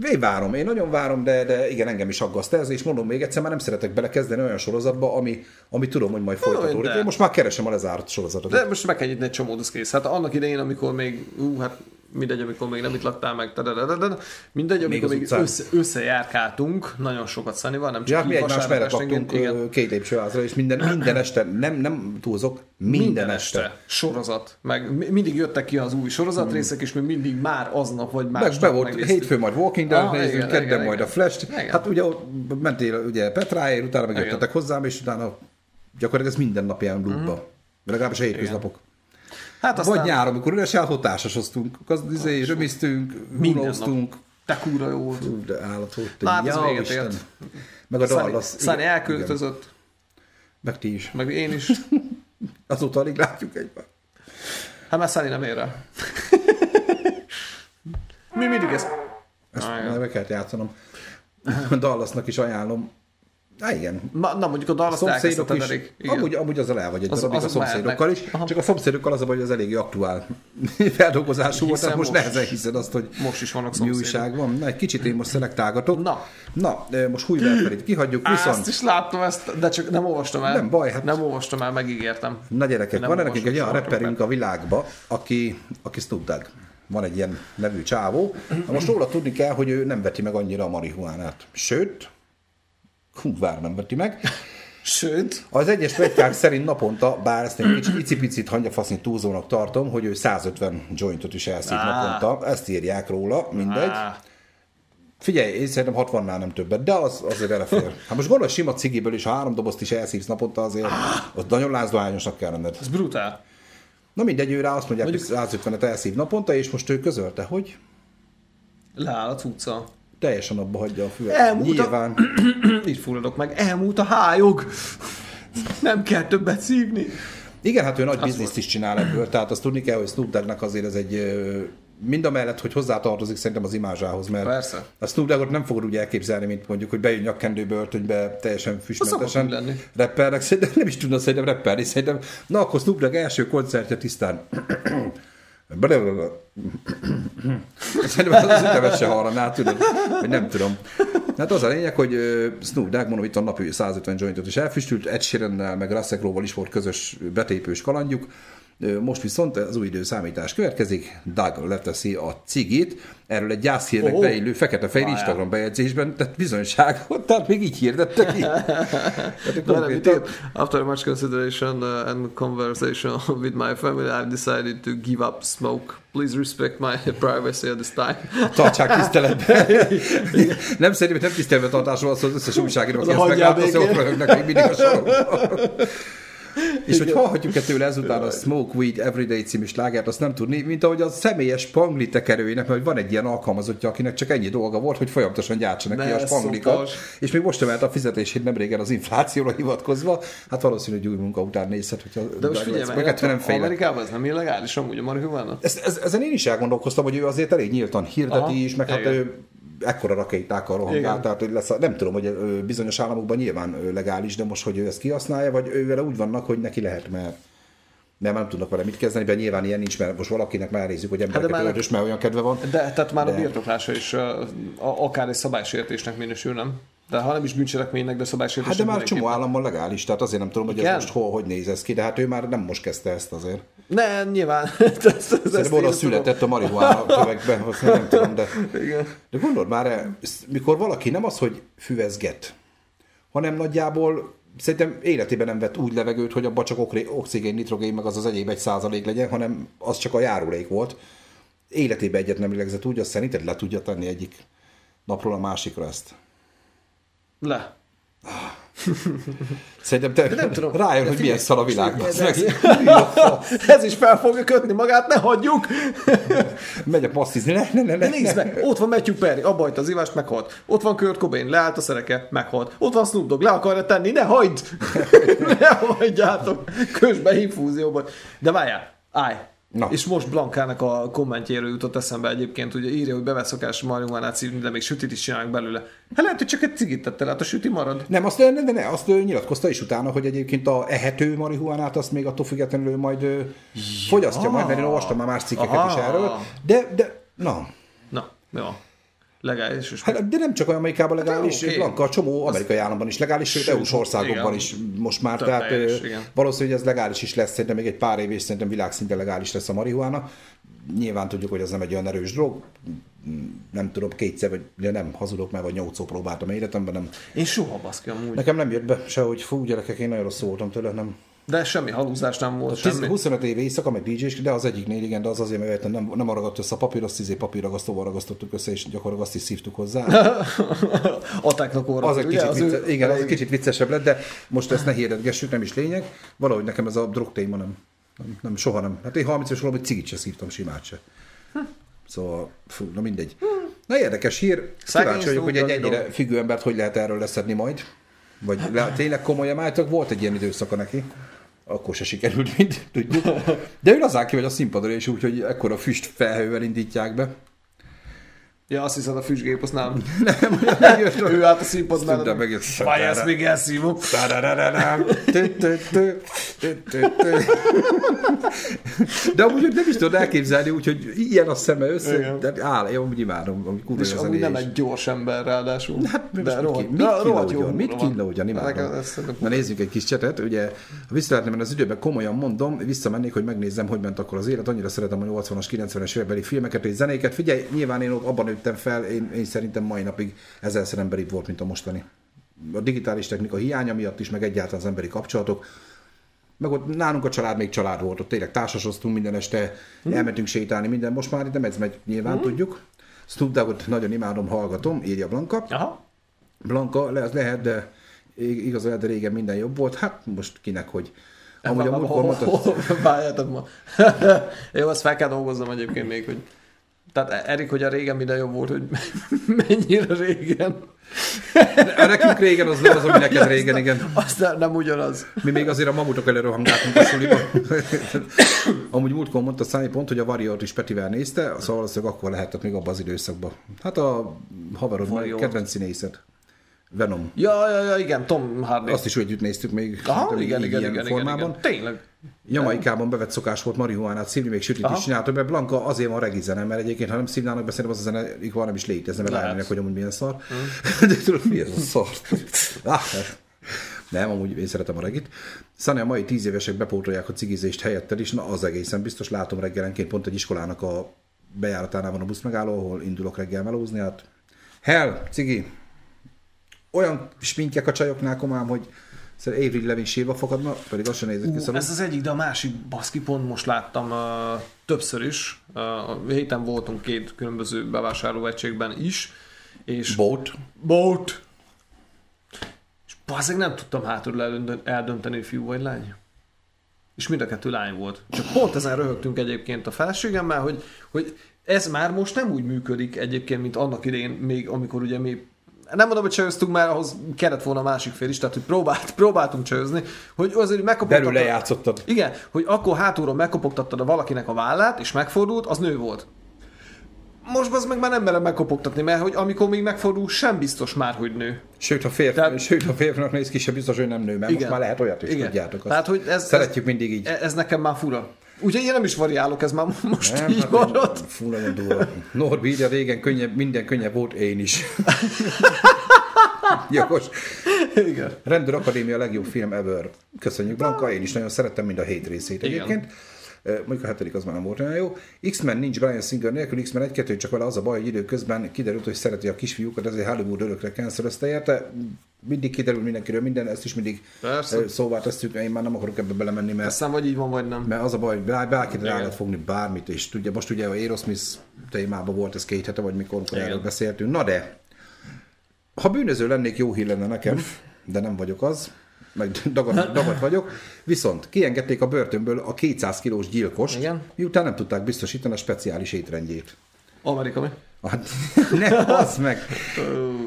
én várom, én nagyon várom, de, de igen, engem is aggaszt ez, és mondom még egyszer, már nem szeretek belekezdeni olyan sorozatba, ami, ami tudom, hogy majd folytatódik. Én most már keresem a lezárt sorozatot. De most meg kell nyitni egy csomó kész. Hát annak idején, amikor még, ú, hát mindegy, amikor még nem itt laktál meg, mindegy, amikor még, még össze, összejárkáltunk, nagyon sokat Szanival, nem csak ja, mi egymás mellett laktunk igen. két lépcsőházra, és minden, minden este, nem, nem túlzok, minden, minden este. este. Sorozat, meg mindig jöttek ki az új sorozatrészek, és még mindig már aznap vagy más. Meg be volt, hétfő majd Walking Dead, ah, nézzünk, kedden majd a Flash-t. Hát ugye mentél ugye Petráért, utána megjöttetek hozzám, és utána gyakorlatilag ez minden napján loopba. Mm. Legalábbis a hétköznapok. Hát aztán... Vagy nyáron, amikor üres állható társasoztunk, az izé, römisztünk, hunóztunk. Te kúra jó volt. De állat volt. Lát, az véget ért. Meg a Dallas. Szani elköltözött. Meg ti is. Meg én is. Azóta alig látjuk egymást. Hát már Sunny nem ér rá. Mi mindig ezt... Ezt Ah, igen. már be kellett játszanom. Dallasnak is ajánlom. Há igen. Ma, na mondjuk a Dallas Szomszédok elkezdheted is. elég. Igen. Amúgy, amúgy azzal el vagy egy Az- darabig a szomszédokkal is. Aha. Csak a szomszédokkal az a baj, hogy az eléggé aktuál feldolgozású volt, tehát most most- nehezen hiszed azt, hogy Most is vannak mi szomszédok. újság van. Na, egy kicsit én most szelektálgatok. Na. Na, most Hújverfelét kihagyjuk, Á, viszont Ezt is láttam, ezt, de csak nem olvastam el. Nem baj, hát- Nem olvastam el, megígértem. Na gyerekek, Nem van nekünk egy olyan rapperünk a világba, aki, aki Snoop Dogg. Van egy ilyen nevű csávó. Na most róla tudni kell, hogy ő nem veti meg annyira a marihuánát. Sőt, kurvára nem veti meg. Sőt, Az egyes plegykák szerint naponta, bár ezt egy kicsit icipicit hangyafaszni túlzónak tartom, hogy ő 150 jointot is elszív naponta. Ezt írják róla, mindegy. á, Figyelj, én szerintem 60-nál nem többet, de az azért elefér. Hát most gondolj, sima cigiből is, ha három dobozt is elszívsz naponta, azért az nagyon lázdohányosnak kell lenned. ez brutál. Na mindegy, ő rá azt mondják, hogy 150-et elszív naponta, és most ő közölte, hogy Leáll a cucca. Teljesen abba hagyja a füvet. Elmúlt a- Nyilván. Így fulladok meg. Elmúlt a hájog. Nem kell többet szívni. Igen, hát ő nagy bizniszt is csinál ebből, tehát azt tudni kell, hogy Snoop Doggnak azért ez egy mind a mellett, hogy hozzátartozik szerintem az imázsához, mert Persze. a Snoop Doggot nem fogod úgy elképzelni, mint mondjuk, hogy bejön nyakkendőbe, öltönybe, teljesen füstmentesen rappernek, szerintem nem is tudna szerintem rapperni, szerintem, na akkor Snoop Dogg első koncertje tisztán Szerintem az ütemet se hallaná, tudod? Vagy nem tudom. Hát az a lényeg, hogy Snoop Dogg, mondom, itt a napi 150 jointot is elfüstült, Ed Sheerannel, meg Russell Crowe-val is volt közös betépős kalandjuk. Most viszont az új időszámítás következik, Doug leteszi a cigit, erről egy gyászhírnek Ó. beillő fekete-fehér Várjál. Instagram bejegyzésben, tehát bizonyságot, tehát még így hirdette ki. After much consideration uh, and conversation with my family, I've decided to give up smoke. Please respect my privacy at this time. tartsák tiszteletben. nem szerintem nem tiszteletben tartásról az, az összes újságíró, aki ezt hagyjál meglát, az békén. ott röhögnek még mindig a sarokban. És hogy hallhatjuk-e tőle ezután a Smoke Weed Everyday című slágert, azt nem tudni, mint ahogy a személyes spangli tekerőinek, mert van egy ilyen alkalmazottja, akinek csak ennyi dolga volt, hogy folyamatosan gyártsanak ki Ne, a spanglikat, szopos. és még most emelt a fizetését nem régen az inflációra hivatkozva, hát valószínű, hogy új munka után nézhet, hogyha De most figyelj, meg, hát nem fejlett. Amerikában ez nem illegális amúgy a marihuana? Ez, ez, ezen én is elgondolkoztam, hogy ő azért elég nyíltan hirdeti Aha, is, meg hát ő ekkora rakétákkal rohangál, tehát hogy lesz, a- nem tudom, hogy bizonyos államokban nyilván legális, de most, hogy ő ezt kihasználja, vagy ő vele úgy vannak, hogy neki lehet, mert mert nem tudnak vele mit kezdeni, mert nyilván ilyen nincs, mert most valakinek már nézzük, hogy embereket már- hát öldös, mert olyan kedve van. De tehát már De- a birtoklása is uh, a- akár egy szabálysértésnek minősül, nem? De ha nem is bűncselekménynek, de Hát szabálysértésnek de már csomó államban legális, tehát azért nem tudom, hogy Igen? ez most hol, hogy néz ez ki, de hát ő már nem most kezdte ezt azért. Ne, nyilván. ezt, ezt, oda született a marihuána tövegben, azt nem tudom, de... Igen. De gondold már, mikor valaki nem az, hogy füvezget, hanem nagyjából szerintem életében nem vett úgy levegőt, hogy abban csak oxigén, nitrogén, meg az az egyéb egy százalék legyen, hanem az csak a járulék volt. Életében egyet nem lélegzett úgy, azt szerinted le tudja tenni egyik napról a másikra ezt. Le. Szerintem te nem tudom. rájön, De hogy milyen szar a világ. de- meg. Ez is fel fogja kötni magát, ne hagyjuk! Megy a passzizni, ne, ne, ne, De ne, nézd meg, ott van Matthew Perry, abba hagyta az ivást, meghalt. Ott van Kurt Cobain, leállt a szereke, meghalt. Ott van Snoop Dogg, le akarja tenni, ne hagyd! ne hagyjátok! Közben infúzióban. De várjál, állj! Na. És most Blankának a kommentjéről jutott eszembe egyébként, ugye írja, hogy bevett szokás marihuánát szívni, de még sütit is csinálnak belőle. Hát lehet, hogy csak egy cigit tette, hát a süti marad. Nem, azt, ne, ne, ne, azt nyilatkozta is utána, hogy egyébként a ehető marihuánát azt még attól függetlenül majd ö, fogyasztja majd, mert én olvastam már más cikkeket Aha. is erről. De, de, na, Na, jó. Legális és hát, de nem csak olyan Amerikában legális, Hát, okay. A csomó amerikai államban is legális, sőt, EU-s országokban igen. is most már, tehát igen. valószínű, hogy ez legális is lesz, szerintem még egy pár év, és szerintem világszinten legális lesz a marihuána. Nyilván tudjuk, hogy ez nem egy olyan erős drog, nem tudom, kétszer, vagy de nem hazudok, mert vagy nyolcszor próbáltam életemben, nem. Én soha baszki amúgy. Nekem nem jött be se, hogy fú, gyerekek, én nagyon rossz voltam tőle, nem. De semmi halúzás nem volt, 10, semmi. 25 éve éjszaka, meg dj de az egyiknél igen, de az azért, mert nem, nem ragadt össze a papír, azt izé papírragasztóval ragasztottuk össze, és gyakorlatilag azt is szívtuk hozzá. Atáknak orra. Az egy kicsit, ő- vicce, igen, az kicsit viccesebb lett, de most ezt ne hirdetgessük, nem is lényeg. Valahogy nekem ez a drog téma nem, nem, nem soha nem. Hát én 30 éves valami cigit se szívtam, simát se. Szóval, fú, na mindegy. Na érdekes hír. Kíváncsi vagyok, hogy egy ennyire függő embert hogy lehet erről leszedni majd. Vagy le, tényleg komolyan álltak, volt egy ilyen időszaka neki. Akkor se sikerült, mint tudjuk. De ő lazán ki vagy a színpadra, és úgy, hogy ekkora füst felhővel indítják be. Ja, azt hiszed a füstgép, azt nem. Nem, megjött Ő állt a színpad mellett. megjött. Vaj, ezt még elszívom. Tararararám. Tü, tü, tü, tü, tü, tü. De amúgy nem is tudod elképzelni, úgyhogy ilyen a szeme össze, Igen. de áll, én amúgy imádom, És amúgy nem egy gyors ember ráadásul. Hát, de rohadt, mit kínlódjon, mit kínlódjon, imádom. Na nézzük egy kis csetet, ugye, ha vissza lehetne menni az időben, komolyan mondom, visszamennék, hogy megnézzem, hogy ment akkor az élet, annyira szeretem a 80-as, 90-es évekbeli filmeket és zenéket. Figyelj, nyilván én abban nőttem fel, én, én szerintem mai napig ezerszer emberibb volt, mint a mostani. A digitális technika hiánya miatt is, meg egyáltalán az emberi kapcsolatok. Meg ott nálunk a család még család volt, ott tényleg társasoztunk minden este, Hm. elmentünk sétálni, minden. Most már nem ez megy, nyilván tudjuk. Snoop Doggot nagyon imádom, hallgatom, írja Blanka. Aha. Blanka, le, az lehet, de ig- igaz, de régen minden jobb volt. Hát most kinek, hogy... Amúgy a múltkor mondtad, Várjátok ma. Jó, azt fel kell dolgoznom egyébként még, hogy tehát Erik, hogy a régen minden jobb volt, hogy mennyire régen. nekünk régen az nem az, ami neked régen, igen. Aztán nem ugyanaz. Mi még azért a mamutok előre hangáltunk a suliba. Amúgy múltkor mondta Száni pont, hogy a Warrior-t is Petivel nézte, szóval valószínűleg akkor lehetett még abban az időszakban. Hát a haverod, kedvenc színészet. Venom. Ja, ja, ja, igen, Tom Hardy. Azt is úgy együtt néztük még Aha, igen, igen, igen, igen, formában. igen. Tényleg. Jamaikában bevett szokás volt marihuánát szívni, még sütit Aha. is csináltak, mert Blanka azért van regi zene, mert egyébként, ha nem szívnának be, szerintem az a zene így van, nem is létezne, mert rájönnek, hogy amúgy milyen szar. Mm. De tudod, mi ez a szar? ah, nem, amúgy én szeretem a regit. Szani, a mai tíz évesek bepótolják a cigizést helyetted is, na az egészen biztos. Látom reggelenként pont egy iskolának a bejáratánál van a buszmegálló, ahol indulok reggel melózni, hát hell, cigi, olyan sminkek a csajoknál komám, hogy szerintem Avery Levin sírva fogadna, pedig azt sem nézett ki szarul. ez az egyik, de a másik baszki pont most láttam uh, többször is. Uh, a héten voltunk két különböző bevásárlóegységben is, és Boat. Boat. És bazzeg nem tudtam eldönteni, eldönteni, hogy fiú vagy lány. És mind a kettő lány volt. Csak pont ezen röhögtünk egyébként a feleségemmel, hogy, hogy ez már most nem úgy működik egyébként, mint annak idején, még amikor ugye mi nem mondom, hogy csajoztunk, mert ahhoz kellett volna a másik fél is, tehát hogy próbált, próbáltunk csajözni, hogy azért megkapott. Belül lejátszottad. Igen, hogy akkor hátulról megkopogtattad a valakinek a vállát, és megfordult, az nő volt. Most az meg már nem merem megkopogtatni, mert hogy amikor még megfordul, sem biztos már, hogy nő. Sőt, ha férfi, Tehát- sőt, ha férfinak néz ki, sem biztos, hogy nem nő, mert most már lehet olyat is, Igen. tudjátok. Azt Tehát, hogy ez, Szeretjük mindig így. Ez, ez nekem már fura. Úgyhogy én nem is variálok, ez már most Nem, így hát maradt. Fú, nagyon durva. Norbi írja, régen könnyebb, minden könnyebb volt, én is. Jogos. Igen. Rendőr Akadémia a legjobb film ever. Köszönjük, Blanka, én is nagyon szerettem mind a hét részét Igen. egyébként. Mondjuk a hetedik az már nem volt olyan jó. X-Men nincs Brian Singer nélkül, X-Men 1 2 csak vele az a baj, hogy időközben kiderült, hogy szereti a kisfiúkat, ezért Hollywood örökre cancelözte érte. Mindig kiderül mindenkiről minden, ezt is mindig Persze. szóvá tesszük, én már nem akarok ebbe belemenni, mert Aztán vagy így van, vagy nem. mert az a baj, hogy bár, bárkit rá lehet fogni bármit, és tudja, most ugye a Aerosmith témában volt ez két hete, vagy mikor, amikor Igen. erről beszéltünk. Na de, ha bűnöző lennék, jó hír lenne nekem, de nem vagyok az, meg dagad, dagad vagyok. Viszont kiengedték a börtönből a 200 kilós gyilkost, Igen. miután nem tudták biztosítani a speciális étrendjét. Amerika mi? Hát, nem, az meg.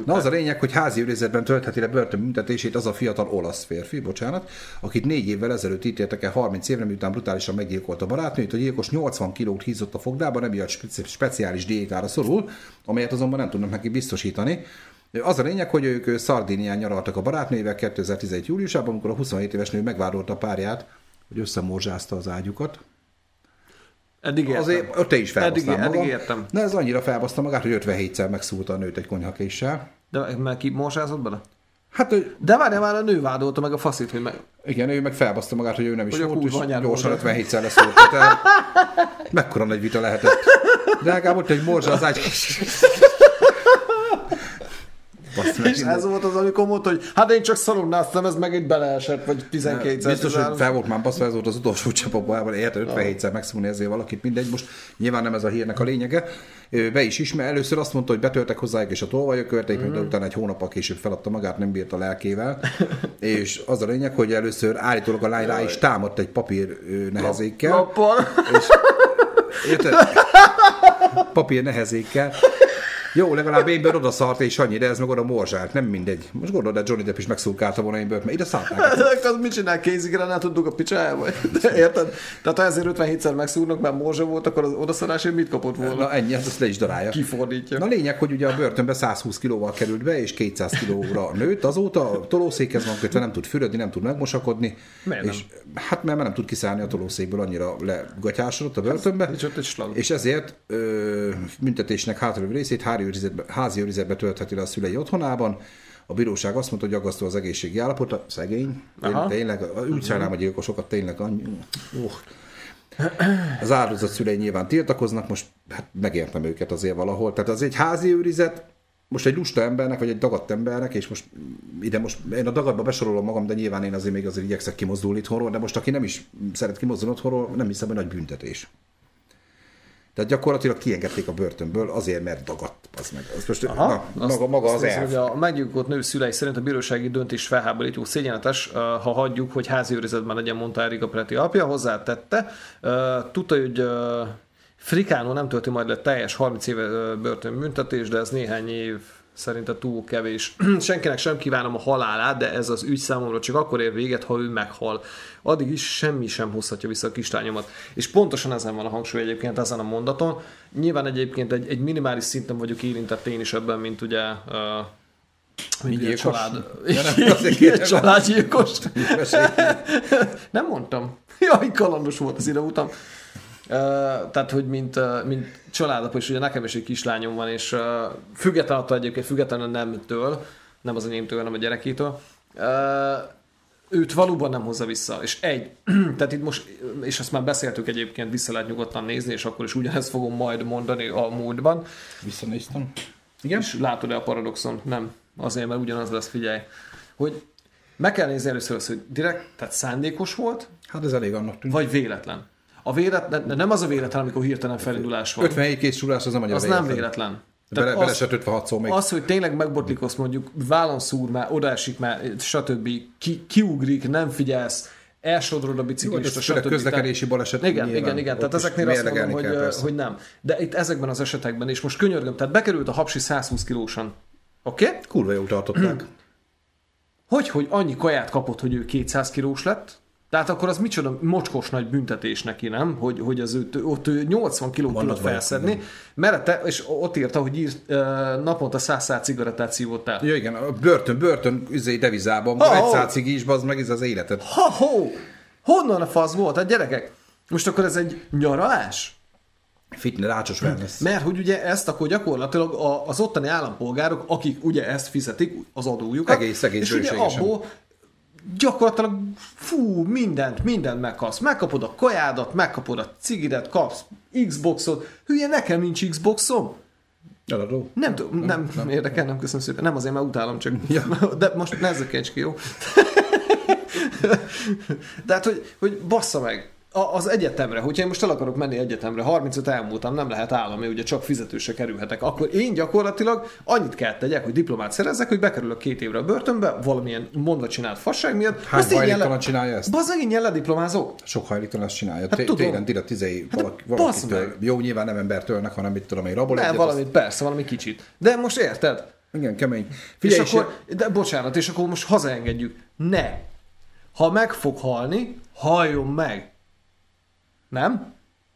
Na az a lényeg, hogy házi őrizetben töltheti le börtönbüntetését az a fiatal olasz férfi, bocsánat, akit négy évvel ezelőtt ítéltek el 30 évre, miután brutálisan meggyilkolta a barátnőt. A gyilkos 80 kilót hízott a fogdában, emiatt speci- speciális diétára szorul, amelyet azonban nem tudnak neki biztosítani. Az a lényeg, hogy ők Szardinián nyaraltak a barátnővel 2017. júliusában, amikor a 27 éves nő megvádolta a párját, hogy összemorzsázta az ágyukat. Eddig értem. Azért te is Eddig- magam. eddig értem. De ez annyira felbaszta magát, hogy 57-szer megszúrta a nőt egy konyhakéssel. De meg ki morsázott bele? Hát, hogy De várjál már, a nő vádolta meg a faszit, hogy meg... igen, ő meg felbaszta magát, hogy ő nem is Hogy a volt, és gyorsan volt. 57-szer leszúrta. Tehát mekkora nagy vita lehetett. De legalább ott egy morzsa az ágy. És ez volt az, amikor mondta, hogy hát én csak szalonnáztam, ez meg itt beleesett, vagy 12 Biztos, hogy fel volt már baszva, ez volt az utolsó csapabban, érte 57-szer megszúrni ezért valakit, mindegy, most nyilván nem ez a hírnek a lényege. Be is ismer, először azt mondta, hogy betöltek hozzájuk, és a tolvajok körték, mm. de utána egy hónappal később feladta magát, nem bírt a lelkével. és az a lényeg, hogy először állítólag a lány rá is támadt egy papír nehezékkel. Lappal. És, érted? Papír nehezékkel. Jó, legalább Amber oda szart és annyi, de ez meg oda morzsált, nem mindegy. Most gondolod, de Johnny Depp is megszurkálta volna Amber-t, mert ide szarták. Hát, az mit csinál? Kézigranát tudjuk a picsájába? De érted? Tehát ha 1057-szer megszúrnak, mert morzsa volt, akkor az odaszarásért mit kapott volna? Na ennyi, hát ezt le is darálja. Kifordítja. Na lényeg, hogy ugye a börtönbe 120 kilóval került be, és 200 kilóra nőtt. Azóta a tolószékhez van kötve, nem tud fürödni, nem tud megmosakodni. Miért és, Hát mert nem tud kiszállni a tolószékből, annyira legatyásodott a börtönbe. Slag. És ezért ö, büntetésnek hátralévő részét házi őrizetbe, házi őrizetbe töltheti le a szülei otthonában. A bíróság azt mondta, hogy aggasztó az egészségi állapota, szegény. Én Aha. tényleg, úgy sajnálom a gyilkosokat, tényleg annyi. Uh. Az áldozat szülei nyilván tiltakoznak, most hát megértem őket azért valahol. Tehát az egy házi őrizet, most egy lusta embernek, vagy egy dagadt embernek, és most ide most, én a dagadba besorolom magam, de nyilván én azért még azért igyekszek kimozdulni itthonról, de most aki nem is szeret kimozdulni otthonról, nem hiszem, hogy nagy büntetés. Tehát gyakorlatilag kiengedték a börtönből azért, mert dagadt. Az meg. Az most, Aha, na, maga, maga az elv. a meggyilkolt nő szülei szerint a bírósági döntés felháborító szégyenletes, uh, ha hagyjuk, hogy házi őrizetben legyen, mondta Erika Preti apja, hozzátette. Tudta, hogy Frikánó nem tölti majd le teljes 30 éve börtönbüntetés, de ez néhány év szerintem túl kevés. Senkinek sem kívánom a halálát, de ez az ügy számomra csak akkor ér véget, ha ő meghal. Addig is semmi sem hozhatja vissza a kislányomat. És pontosan ezen van a hangsúly egyébként ezen a mondaton. Nyilván egyébként egy, egy minimális szinten vagyok érintett én is ebben, mint ugye uh, mint gyilkos? család. Ja, nem, azért családgyilkos. Nem mondtam. Jaj, kalandos volt az ideutam. Uh, tehát, hogy mint, mint családapa, és ugye nekem is egy kislányom van, és független attól egyébként, függetlenül nemtől, nem az enyémtől, hanem a gyerekétől, őt valóban nem hozza vissza. És egy, tehát itt most, és azt már beszéltük egyébként, vissza lehet nyugodtan nézni, és akkor is ugyanezt fogom majd mondani a múltban. Visszanéztem. Igen? És látod-e a paradoxon? Nem. Azért, mert ugyanaz lesz, figyelj. Hogy meg kell nézni először azt, hogy direkt, tehát szándékos volt, Hát ez elég annak tűnt. vagy véletlen. A véletlen, nem az a véletlen, amikor hirtelen felindulás van. 57 kész súrás az nem annyira Az nem véletlen. Bele, Tehát belesett 56 szó még. az, hogy tényleg megbotlik, azt mondjuk vállon szúr már, odaesik már, stb. Ki, kiugrik, nem figyelsz, elsodrod a Jó, biciklista, főleg stb. közlekedési baleset. Igen, nyilván. igen, igen. Tehát ezeknél azt mondom, hogy, persze. hogy nem. De itt ezekben az esetekben, és most könyörgöm, tehát bekerült a hapsi 120 kilósan. Oké? Okay? Kurva jó tartották. Hogy, hogy annyi kaját kapott, hogy ő 200 kilós lett? Tehát akkor az micsoda mocskos nagy büntetés neki, nem? Hogy, hogy az ő, ott ő 80 kiló Vannak tudott felszedni, mert te, és ott írta, hogy írt, naponta 100 szál cigarettát szívott el. Ja, igen, börtön, börtön üzé devizában, Ha, egy ha. száz cigi is, bazd meg, ez az életed. Ha-ho! Honnan a fasz volt? Hát gyerekek, most akkor ez egy nyaralás? Fitne, rácsos wellness. Mert hogy ugye ezt akkor gyakorlatilag az ottani állampolgárok, akik ugye ezt fizetik, az adójukat, Egész- egész és ugye abból gyakorlatilag fú, mindent, mindent megkapsz. Megkapod a kajádat, megkapod a cigidet, kapsz Xboxot. Hülye, nekem nincs Xboxom. Eladó. Nem tudom, nem, nem, érdekel, nem köszönöm szépen. Nem azért, mert utálom csak. Ja. De most ne ezzel ki, jó? De hát, hogy, hogy bassza meg, az egyetemre, hogyha én most el akarok menni egyetemre, 35 elmúltam, nem lehet állami, ugye csak fizetőse kerülhetek, akkor én gyakorlatilag annyit kell tegyek, hogy diplomát szerezzek, hogy bekerülök két évre a börtönbe, valamilyen mondva csinált fasság miatt. Hány azt hajléktalan le- csinálja ezt? Bazd meg, ingyen lediplomázok. Sok hajléktalan ezt csinálja. Hát Hát tudom. Télen tira valaki, bassz valakitől. Jó, nyilván nem embertől, hanem mit tudom én, rabol Nem, valamit, persze, valami kicsit. De most érted? azt- Igen, kemény. Figyelj, és akkor, de bocsánat, és akkor most hazaengedjük. Ne! Ha meg fog halni, halljon meg! Nem?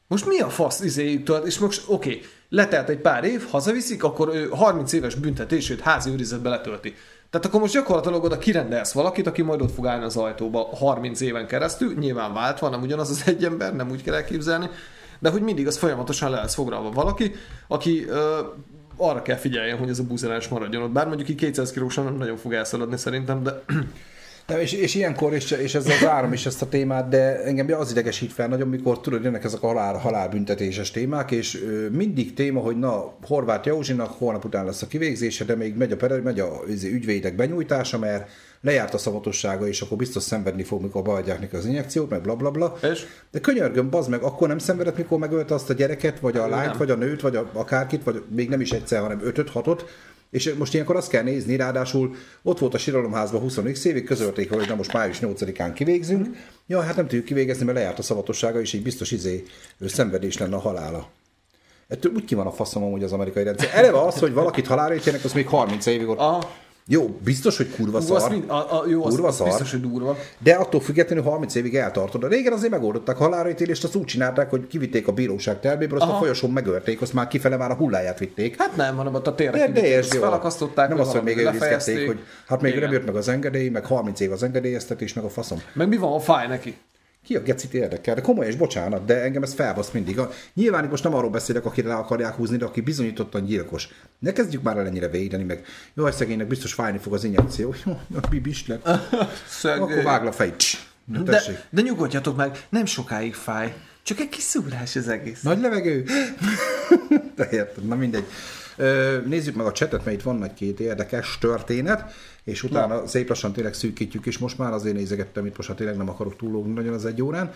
Most mi a fasz izéjüktől? És most oké, okay, letelt egy pár év, hazaviszik, akkor ő 30 éves büntetését házi őrizetbe letölti. Tehát akkor most gyakorlatilag oda kirendelsz valakit, aki majd ott fog állni az ajtóba 30 éven keresztül, nyilván váltva, nem ugyanaz az egy ember, nem úgy kell elképzelni, de hogy mindig az folyamatosan le lesz foglalva valaki, aki ö, arra kell figyeljen, hogy ez a buzerás maradjon ott. Bár mondjuk így 200 kilósan nem nagyon fog elszaladni szerintem, de Nem, és, és ilyenkor, és, és ez az áram is ezt a témát, de engem az idegesít fel nagyon, mikor tudod, jönnek ezek a halál, halálbüntetéses témák, és ö, mindig téma, hogy na, Horváth Józsinak holnap után lesz a kivégzése, de még megy a, megy a izé, ügyvédek benyújtása, mert lejárt a szavatossága, és akkor biztos szenvedni fog, mikor beadják neki az injekciót, meg bla bla bla. És? De könyörgöm, bazd meg, akkor nem szenvedett, mikor megölte azt a gyereket, vagy a lányt, nem. vagy a nőt, vagy a, akárkit, vagy még nem is egyszer, hanem ötöt, hatot, és most ilyenkor azt kell nézni, ráadásul ott volt a síralomházban 20 évig, közölték, hogy na most május 8-án kivégzünk. Ja, hát nem tudjuk kivégezni, mert lejárt a szavatossága, és így biztos izé szenvedés lenne a halála. Ettől úgy ki van a faszom amúgy az amerikai rendszer. Eleve az, hogy valakit halálra ítélnek, az még 30 évig ott. Aha. Jó, biztos, hogy kurva Hú, szar. mind, a, a, jó, Kurva az szar. biztos, hogy durva. De attól függetlenül 30 évig eltartod. A régen azért megoldották halálra ítélést, azt úgy csinálták, hogy kivitték a bíróság terméből, azt a Aha. folyosón megölték, azt már kifele már a hulláját vitték. Hát nem, hanem ott a térre kivitték, felakasztották, Nem azt, hogy még őrizgették, hogy hát még Igen. nem jött meg az engedély, meg 30 év az engedélyeztetés, meg a faszom. Meg mi van, ha fáj neki? Ki a gecit érdekel? De komoly és bocsánat, de engem ez felbasz mindig. A, nyilván most nem arról beszélek, akire le akarják húzni, de aki bizonyítottan gyilkos. Ne kezdjük már el ennyire védeni, meg jó, szegénynek biztos fájni fog az injekció. Jó, a bibisnek. Szög... Akkor vág le a. Na, de, tessék. de nyugodjatok meg, nem sokáig fáj. Csak egy kis szúrás az egész. Nagy levegő? De érted, na mindegy. Nézzük meg a csetet, mert itt van egy-két érdekes történet, és utána Na. szép lassan tényleg szűkítjük is most már, azért nézegettem, itt most hát tényleg nem akarok túllógni nagyon az egy órán.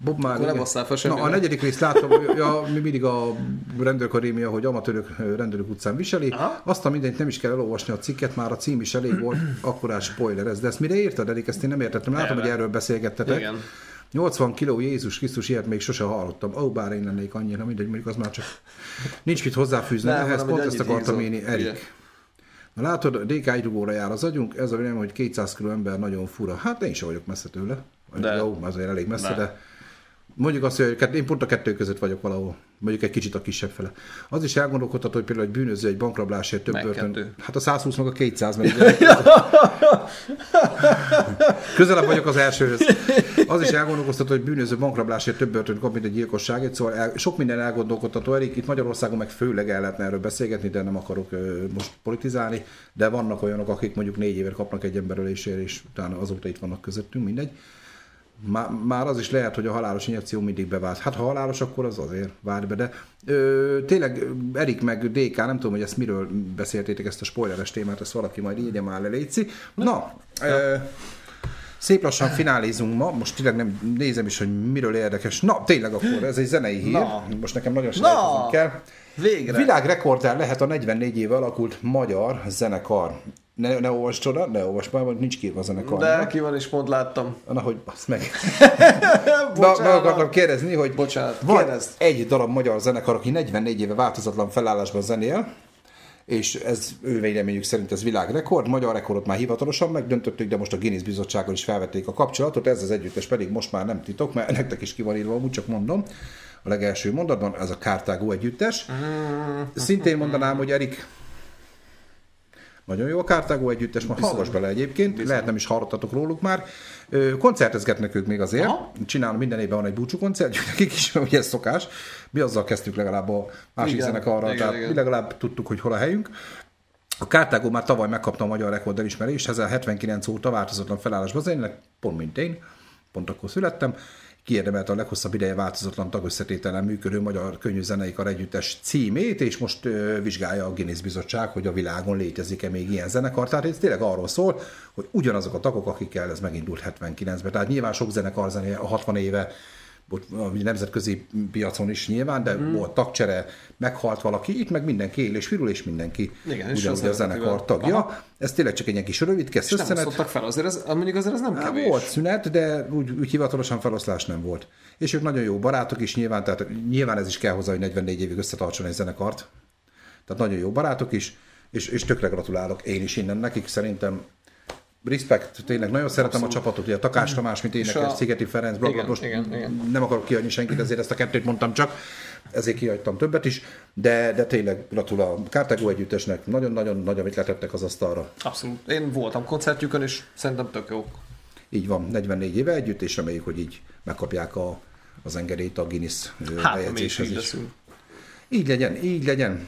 Bob Marley. nem fel Na, a negyedik részt látom, ja, mi mindig a rendőrkadémia, hogy amatőrök rendőrök utcán viseli. Aha. Azt a mindent nem is kell elolvasni a cikket, már a cím is elég volt, akkorás spoiler ez. De ezt mire érted, Erik? Ezt én nem értettem. Látom, Erre. hogy erről beszélgettetek. Igen. 80 kiló Jézus Krisztus, ilyet még sose hallottam. Ó, bár én lennék annyira, mindegy, mondjuk az már csak nincs mit hozzáfűzni. Nem, Ehhez pont ezt akartam én, Erik. Igen. Na látod, a DK rugóra jár az agyunk, ez a vélemény, hogy 200 kiló ember nagyon fura. Hát én sem vagyok messze tőle. De. Jó, azért elég messze, De. de Mondjuk azt, hogy én pont a kettő között vagyok valahol. Mondjuk egy kicsit a kisebb fele. Az is elgondolkodható, hogy például egy bűnöző egy bankrablásért több Meg börtön. kettő. Hát a 120 meg a 200, mert ugye- Közelebb vagyok az elsőhöz. Az is elgondolkoztató, hogy bűnöző bankrablásért több börtön kap, mint egy gyilkosságért, szóval el, sok minden elgondolkodtató. Erik, itt Magyarországon meg főleg el lehetne erről beszélgetni, de nem akarok ö, most politizálni, de vannak olyanok, akik mondjuk négy évet kapnak egy emberölésért, és utána azóta itt vannak közöttünk, mindegy. Már, már az is lehet, hogy a halálos injekció mindig bevált. Hát ha halálos, akkor az azért várj be, de ö, tényleg Erik meg DK, nem tudom, hogy ezt miről beszéltétek, ezt a spoileres témát, ezt valaki majd írja már le, Léci. Na, ö, szép lassan finálézunk ma, most tényleg nem nézem is, hogy miről érdekes. Na, tényleg akkor, ez egy zenei hír, Na. most nekem nagyon Na. sem kell. Végre. Világrekordár lehet a 44 éve alakult magyar zenekar. Ne, ne olvasd oda, ne olvasd már, mert nincs kírva a zenekar. De ki van is pont láttam. Na, hogy azt meg. Be, meg akartam kérdezni, hogy Bocsánat, van kérdezd. egy darab magyar zenekar, aki 44 éve változatlan felállásban zenél, és ez ő véleményük szerint ez világrekord, magyar rekordot már hivatalosan megdöntöttük, de most a Guinness bizottsággal is felvették a kapcsolatot, ez az együttes pedig most már nem titok, mert nektek is ki van írva, úgy csak mondom, a legelső mondatban, ez a Kártágó együttes. Szintén mondanám, hogy Erik, nagyon jó a Kártágó együttes, ma hallgass bele egyébként, Bizony. lehet nem is hallottatok róluk már. Koncertezgetnek ők még azért, Aha. csinálnak minden évben van egy búcsú koncertjük nekik is, ugye ez szokás. Mi azzal kezdtük legalább a másik Igen, zenekarra, igen, tehát igen. mi legalább tudtuk, hogy hol a helyünk. A Kártágó már tavaly megkapta a magyar rekord elismerést, ezzel 79 óta változatlan felállásban zenének, pont mint én, pont akkor születtem. Kiérdemelte a leghosszabb ideje változatlan tagösszetételen működő magyar könnyű zenei kar együttes címét, és most ö, vizsgálja a Guinness bizottság, hogy a világon létezik-e még ilyen zenekar. Tehát ez tényleg arról szól, hogy ugyanazok a tagok, akikkel ez megindult 79-ben. Tehát nyilván sok zenekar zené a 60 éve a nemzetközi piacon is nyilván, de mm. volt tagcsere, meghalt valaki, itt meg mindenki él és virul, és mindenki Igen, ugyanúgy a zenekar tagja. Aha. Ez tényleg csak egy ilyen kis rövid És nem fel, azért ez, mondjuk azért ez nem Hát kevés. volt szünet, de úgy, úgy hivatalosan feloszlás nem volt. És ők nagyon jó barátok is nyilván, tehát nyilván ez is kell hozzá, hogy 44 évig összetartson egy zenekart. Tehát nagyon jó barátok is, és, és tökre gratulálok én is innen nekik, szerintem respect, tényleg nagyon szeretem a csapatot, ugye a Takás Tamás, mint énekes, a- Szigeti Ferenc, bla, bla, most igen, igen. nem akarok kiadni senkit, ezért ezt a kettőt mondtam csak, ezért kihagytam többet is, de, de tényleg gratulálok a Kártágó együttesnek, nagyon-nagyon nagy, amit letettek az asztalra. Abszolút. Én voltam koncertjükön, és szerintem tök jó. Így van, 44 éve együtt, és reméljük, hogy így megkapják a, az engedélyt a Guinness Hát, bejegyzéshez is. Így legyen, így legyen.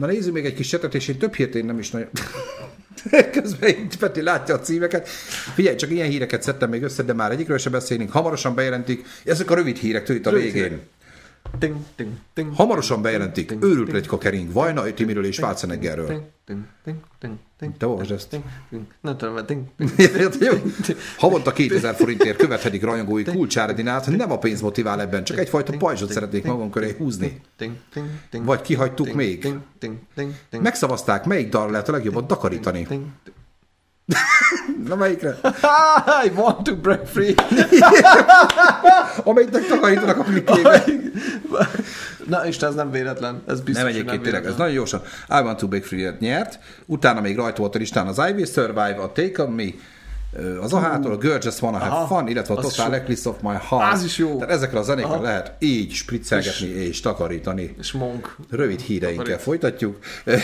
Na nézzük még egy kis csetet, és én több hírt én nem is nagyon... Közben így Peti látja a címeket. Figyelj, csak ilyen híreket szedtem még össze, de már egyikről sem beszélünk. Hamarosan bejelentik, ezek a rövid hírek itt a végén. hírek. Ting, ting, ting. Hamarosan bejelentik, őrült plegyka kering, Vajna Timiről és Schwarzeneggerről. Ting, ting, ting, ting, ting, Te olvasd ezt. ting, ting. Nem tudom, mert. Havonta 2000 forintért követhetik rajongói kulcsáredinát, nem a pénz motivál ebben, csak egyfajta pajzsot szeretnék magam köré húzni. Vagy kihagytuk még? Megszavazták, melyik dal lehet a legjobban takarítani. Na melyikre? I want to break free. Amelyiknek takarítanak a klikébe. Na, és ez nem véletlen. Ez biztos, Nem egyébként tényleg, ez nagyon gyorsan. I Want to Break Free-et nyert, utána még rajta volt a listán az I Will Survive, a Take On Me, az a hától, a Girl Just Wanna Have Aha, Fun, illetve a Total. Eclipse of My Heart. Az is jó. Tehát ezekre a zenékre Aha. lehet így spriccelgetni és takarítani. És monk. Rövid híreinkkel Takarít. folytatjuk.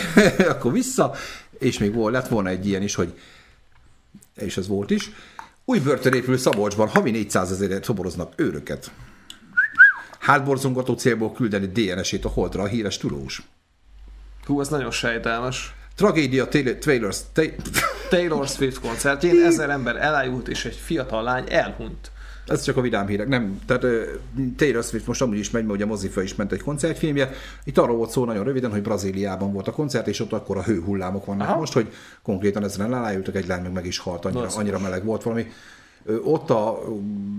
Akkor vissza, és még volt, lett volna egy ilyen is, hogy és ez volt is. Új börtön épül Szabolcsban, havi 400 ezerért toboroznak őröket. Hátborzongató célból küldeni DNS-ét a holdra a híres tudós. Hú, ez nagyon sejtelmes. Tragédia Taylor, Taylor Swift koncertjén ezer ember elájult, és egy fiatal lány elhunyt. Ez csak a vidám hírek, nem. Tehát Taylor Swift most amúgy is megy, mert ugye a mozifa is ment egy koncertfilmje. Itt arról volt szó nagyon röviden, hogy Brazíliában volt a koncert, és ott akkor a hőhullámok vannak Aha. most, hogy konkrétan ezeren elájultak, egy lány meg meg is halt, annyira, annyira meleg volt valami. Ott a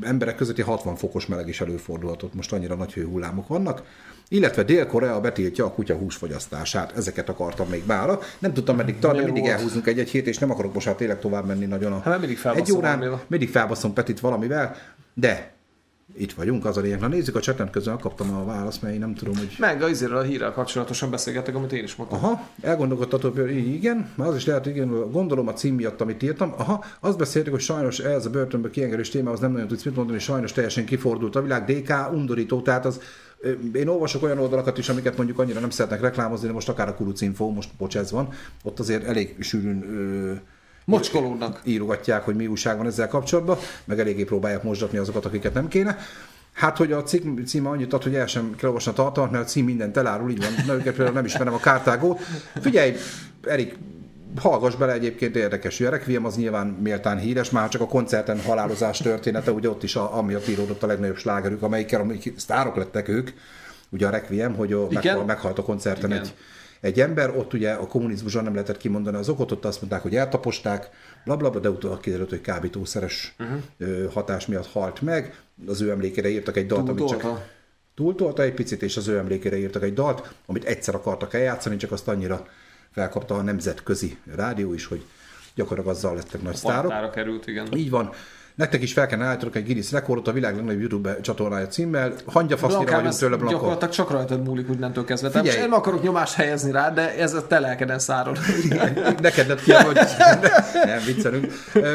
emberek közötti 60 fokos meleg is előfordulhatott, most annyira nagy hőhullámok vannak. Illetve Dél-Korea betiltja a kutya húsfogyasztását. Ezeket akartam még mára. Nem tudtam meddig tartani, mindig volt? elhúzunk egy-egy hét, és nem akarok most már tényleg tovább menni nagyon a Hát mindig egy órán, mindig felbaszom Petit valamivel, de itt vagyunk, az a lényeg. Na nézzük a chaten közben, kaptam a választ, mert én nem tudom, hogy... Meg az a hírrel kapcsolatosan beszélgettek, amit én is mondtam. Aha, elgondolkodtató, hogy igen, az is lehet, hogy igen, gondolom a cím miatt, amit írtam. Aha, azt beszéltük, hogy sajnos ez a börtönből kiengedés témához nem nagyon tudsz mit mondani, sajnos teljesen kifordult a világ. DK undorító, tehát az én olvasok olyan oldalakat is, amiket mondjuk annyira nem szeretnek reklámozni, de most akár a Kuruc Info, most bocs ez van, ott azért elég sűrűn ö, Mocskolódnak. írogatják, hogy mi újság van ezzel kapcsolatban, meg eléggé próbálják mosdatni azokat, akiket nem kéne. Hát, hogy a cikk címe annyit ad, hogy el sem kell olvasni a tartalmat, mert a cím mindent elárul, így van. Na, őket például nem ismerem a kártágót. Figyelj, Erik, hallgass bele egyébként érdekes, a Requiem az nyilván méltán híres, már csak a koncerten halálozás története, ugye ott is a, amiatt íródott a legnagyobb slágerük, amelyikkel amik sztárok lettek ők, ugye a Requiem, hogy a, meghal, meghalt a koncerten Igen. egy, egy ember, ott ugye a kommunizmuson nem lehetett kimondani az okot, ott azt mondták, hogy eltaposták, blablabla, de utána kiderült, hogy kábítószeres uh-huh. hatás miatt halt meg. Az ő emlékére írtak egy dalt, amit csak Túltolta. egy picit, és az ő emlékére írtak egy dalt, amit egyszer akartak eljátszani, csak azt annyira felkapta a nemzetközi rádió is, hogy gyakorlatilag azzal lettek nagy sztárok. Pattára került, igen. Így van. Nektek is fel kell állítanak egy Guinness rekordot a világ legnagyobb YouTube csatornája címmel. Hangyafasznyira vagyunk tőle, Blanka. gyakorlatilag csak rajtad múlik innentől kezdve. Figyelj. most nem akarok nyomást helyezni rá, de ez a te lelkeden szárad. Neked lett ki, hogy nem viccelünk.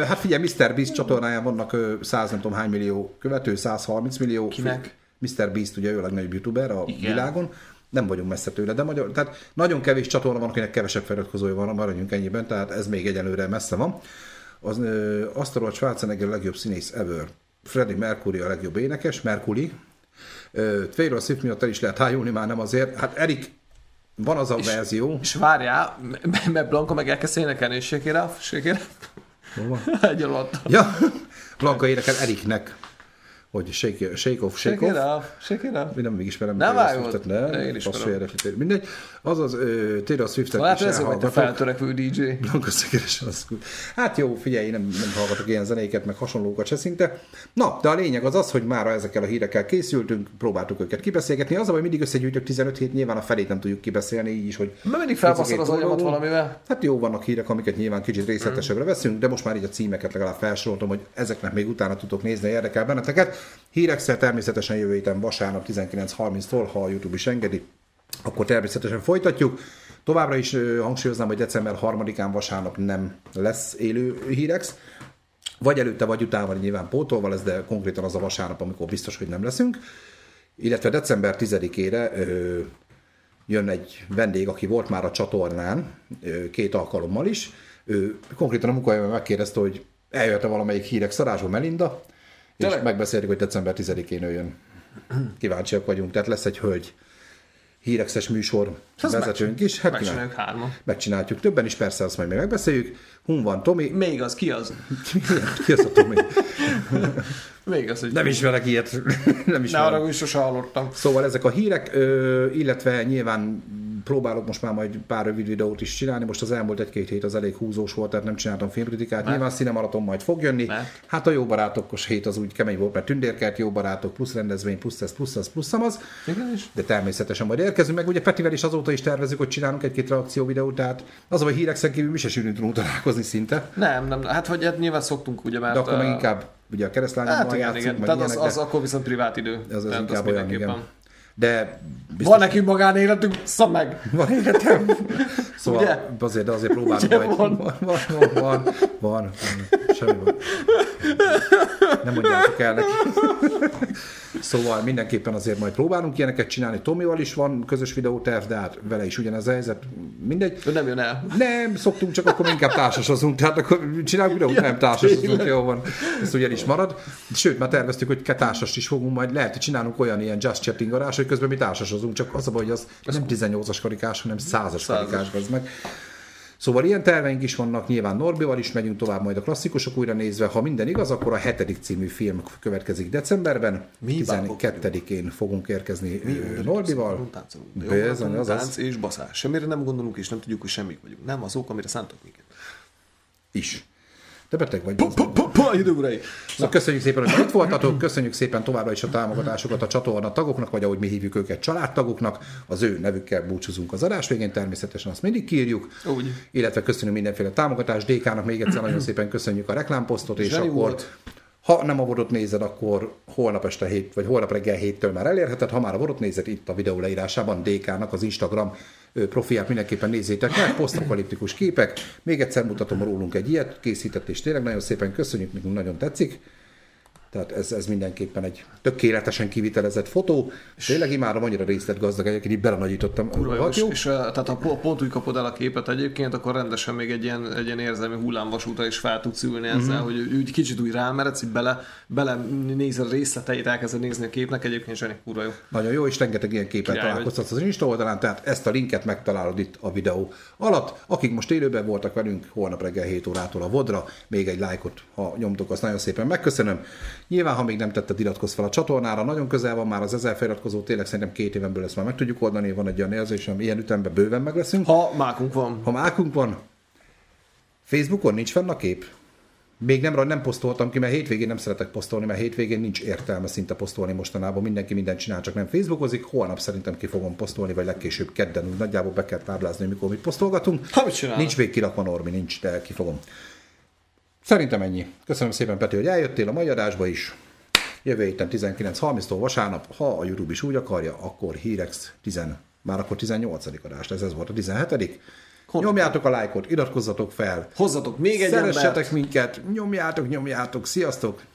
Hát figyelj, Mr. Beast csatornáján vannak ö, 100 nem tudom hány millió követő, 130 millió. Kinek? Mr. Beast ugye ő a legnagyobb youtuber a Igen. világon. Nem vagyunk messze tőle, de magyar, tehát nagyon kevés csatorna van, akinek kevesebb feliratkozója van, maradjunk ennyiben, tehát ez még egyelőre messze van. Az, ö, azt a Schwarzenegger a legjobb színész ever. Freddie Mercury a legjobb énekes, Mercury. Ö, Taylor Swift miatt el is lehet hájulni, már nem azért. Hát Erik, van az a verzió. És várjál, mert Blanka meg elkezd énekelni, és sékére, sékére. Hol van? Egy alatt. Ja, Blanka énekel Eriknek, hogy shake, shake off, shake, Shake it off. off, shake it off. Mi nem ismerem. Nem vágod? Ne? De én ismerem. Mindegy. Azaz, ö, Taylor Swiftet Hát is ez vagy elhallgatok. feltörekvő DJ. Az. Hát jó, figyelj, én nem, nem hallgatok ilyen zenéket, meg hasonlókat se szinte. Na, de a lényeg az az, hogy már ezekkel a hírekkel készültünk, próbáltuk őket kibeszélgetni. Az a baj, mindig összegyűjtök 15 hét, nyilván a felét nem tudjuk kibeszélni, így is, hogy Mert mindig felbaszod az agyamat valamivel. Hát jó, vannak hírek, amiket nyilván kicsit részletesebbre veszünk, de most már így a címeket legalább felsoroltam, hogy ezeknek még utána tudok nézni, érdekel benneteket. Hírekszer természetesen jövő héten vasárnap 19.30-tól, ha a YouTube is engedi, akkor természetesen folytatjuk. Továbbra is hangsúlyoznám, hogy december 3-án vasárnap nem lesz élő hírex. Vagy előtte, vagy utána nyilván pótolva lesz, de konkrétan az a vasárnap, amikor biztos, hogy nem leszünk. Illetve december 10-ére ö, jön egy vendég, aki volt már a csatornán ö, két alkalommal is. Ő konkrétan a munkahelyben megkérdezte, hogy eljött-e valamelyik hírek szarásba Melinda, és Tényleg? megbeszéltük, hogy december 10-én jön. Kíváncsiak vagyunk, tehát lesz egy hölgy hírekszes műsor Azt vezetőnk is. Hát csinál, Megcsináljuk hárman. megcsináljuk többen is, persze azt majd még megbeszéljük. Hun van Tomi. Még az, ki az? Ki az a Tomi? Még az, hogy Nem ismerek ilyet. Nem ne ismerem. arra, hogy sose hallottam. Szóval ezek a hírek, illetve nyilván próbálok most már majd pár rövid videót is csinálni, most az elmúlt egy-két hét az elég húzós volt, tehát nem csináltam filmkritikát. Nyilván Cinemaraton majd fog jönni. Mert? Hát a jó barátokos hét az úgy kemény volt, mert tündérkert, jó barátok, plusz rendezvény, plusz ez, plusz az, plusz az. De természetesen majd érkezünk, meg ugye Petivel is azóta is tervezünk, hogy csinálunk egy-két reakció videót, tehát az, hogy hírek kívül mi se sűrűn találkozni szinte. Nem, nem, hát vagy hát nyilván szoktunk, ugye, mert... De akkor meg inkább ugye a keresztlányommal Hát igen, játszunk, igen. meg Tehát az, az, akkor viszont privát idő. az, az Tehát inkább olyan, igen. De biztos, Van nekünk magánéletünk, szab meg! van életem. Szóval Ugye? azért, de azért próbálunk Ugye majd. van? Van, van, van, van, van, semmi van. Nem mondjátok el neki. Szóval mindenképpen azért majd próbálunk ilyeneket csinálni. Tomival is van közös videóterv, de hát vele is ugyanez a helyzet. Mindegy. Ő nem jön el. Nem, szoktunk, csak akkor inkább társasozunk. Tehát akkor csinálunk videót, nem társasozunk, jó van. Ez ugye el is marad. Sőt, már terveztük, hogy társast is fogunk majd. Lehet, hogy csinálunk olyan ilyen just chatting hogy közben mi társasozunk, csak az a baj, hogy az nem 18-as karikás, hanem 100-as karikás, az meg. Szóval ilyen terveink is vannak, nyilván Norbival is megyünk tovább majd a klasszikusok újra nézve. Ha minden igaz, akkor a hetedik című film következik decemberben. Mi 12-én fogunk érkezni Norbival. Táncolunk. Bizony, Jó, azaz. Tánc és baszás. Semmire nem gondolunk, és nem tudjuk, hogy semmik vagyunk. Nem azok, amire szántok minket. Is. Te beteg vagy. Pa, pa, pa, pa, ide urai! Szóval köszönjük szépen, hogy itt voltatok, köszönjük szépen továbbra is a támogatásokat a csatorna tagoknak, vagy ahogy mi hívjuk őket, családtagoknak. Az ő nevükkel búcsúzunk az adás végén, természetesen azt mindig kírjuk. Úgy. Illetve köszönjük mindenféle támogatást. DK-nak még egyszer nagyon szépen köszönjük a reklámposztot, és Zseni akkor volt. ha nem a vodot nézed, akkor holnap este 7, vagy holnap reggel 7-től már elérheted. Ha már a vodot nézed, itt a videó leírásában DK-nak az Instagram profiát mindenképpen nézzétek meg, posztapokaliptikus képek. Még egyszer mutatom rólunk egy ilyet, készített, és tényleg nagyon szépen köszönjük, nekünk nagyon tetszik. Tehát ez, ez mindenképpen egy tökéletesen kivitelezett fotó. Tényleg imádom, annyira részletgazdag, egyébként így belenagyítottam. Kurva jó, és, jó. és, eh, tehát ha po- pont úgy kapod el a képet egyébként, akkor rendesen még egy ilyen, egy ilyen érzelmi hullámvasútra is fel tudsz ülni ezzel, Mhm. mm-hmm. hogy úgy kicsit úgy rámeredsz, így bele, bele nézed részleteit, elkezded nézni a képnek, egyébként Zseni, kurva jó. Nagyon jó, és rengeteg ilyen képet Király találkoztatsz az Insta oldalán, tehát ezt a linket megtalálod itt a videó alatt. Akik most élőben voltak velünk, holnap reggel 7 órától a Vodra, még egy lájkot, ha nyomtok, azt nagyon szépen megköszönöm. Nyilván, ha még nem tetted, iratkozz fel a csatornára, nagyon közel van már az ezer feliratkozó, tényleg szerintem két éven belül ezt már meg tudjuk oldani, van egy olyan érzésem, ilyen ütemben bőven meg leszünk. Ha mákunk van. Ha mákunk van, Facebookon nincs fenn a kép? Még nem, nem posztoltam ki, mert hétvégén nem szeretek posztolni, mert hétvégén nincs értelme szinte posztolni mostanában. Mindenki mindent csinál, csak nem Facebookozik. Holnap szerintem ki fogom posztolni, vagy legkésőbb kedden. Úgy nagyjából be kell táblázni, mikor mit posztolgatunk. Ha, mit csinálod? Nincs még kirakva Normi, nincs, de ki fogom. Szerintem ennyi. Köszönöm szépen, Peti, hogy eljöttél a mai adásba is. Jövő héten 19.30-tól vasárnap, ha a YouTube is úgy akarja, akkor Hírex 10, már akkor 18. adás, ez, ez volt a 17. Honnan? Nyomjátok a lájkot, iratkozzatok fel, Hozzatok még egy szeressetek embert. minket, nyomjátok, nyomjátok, sziasztok!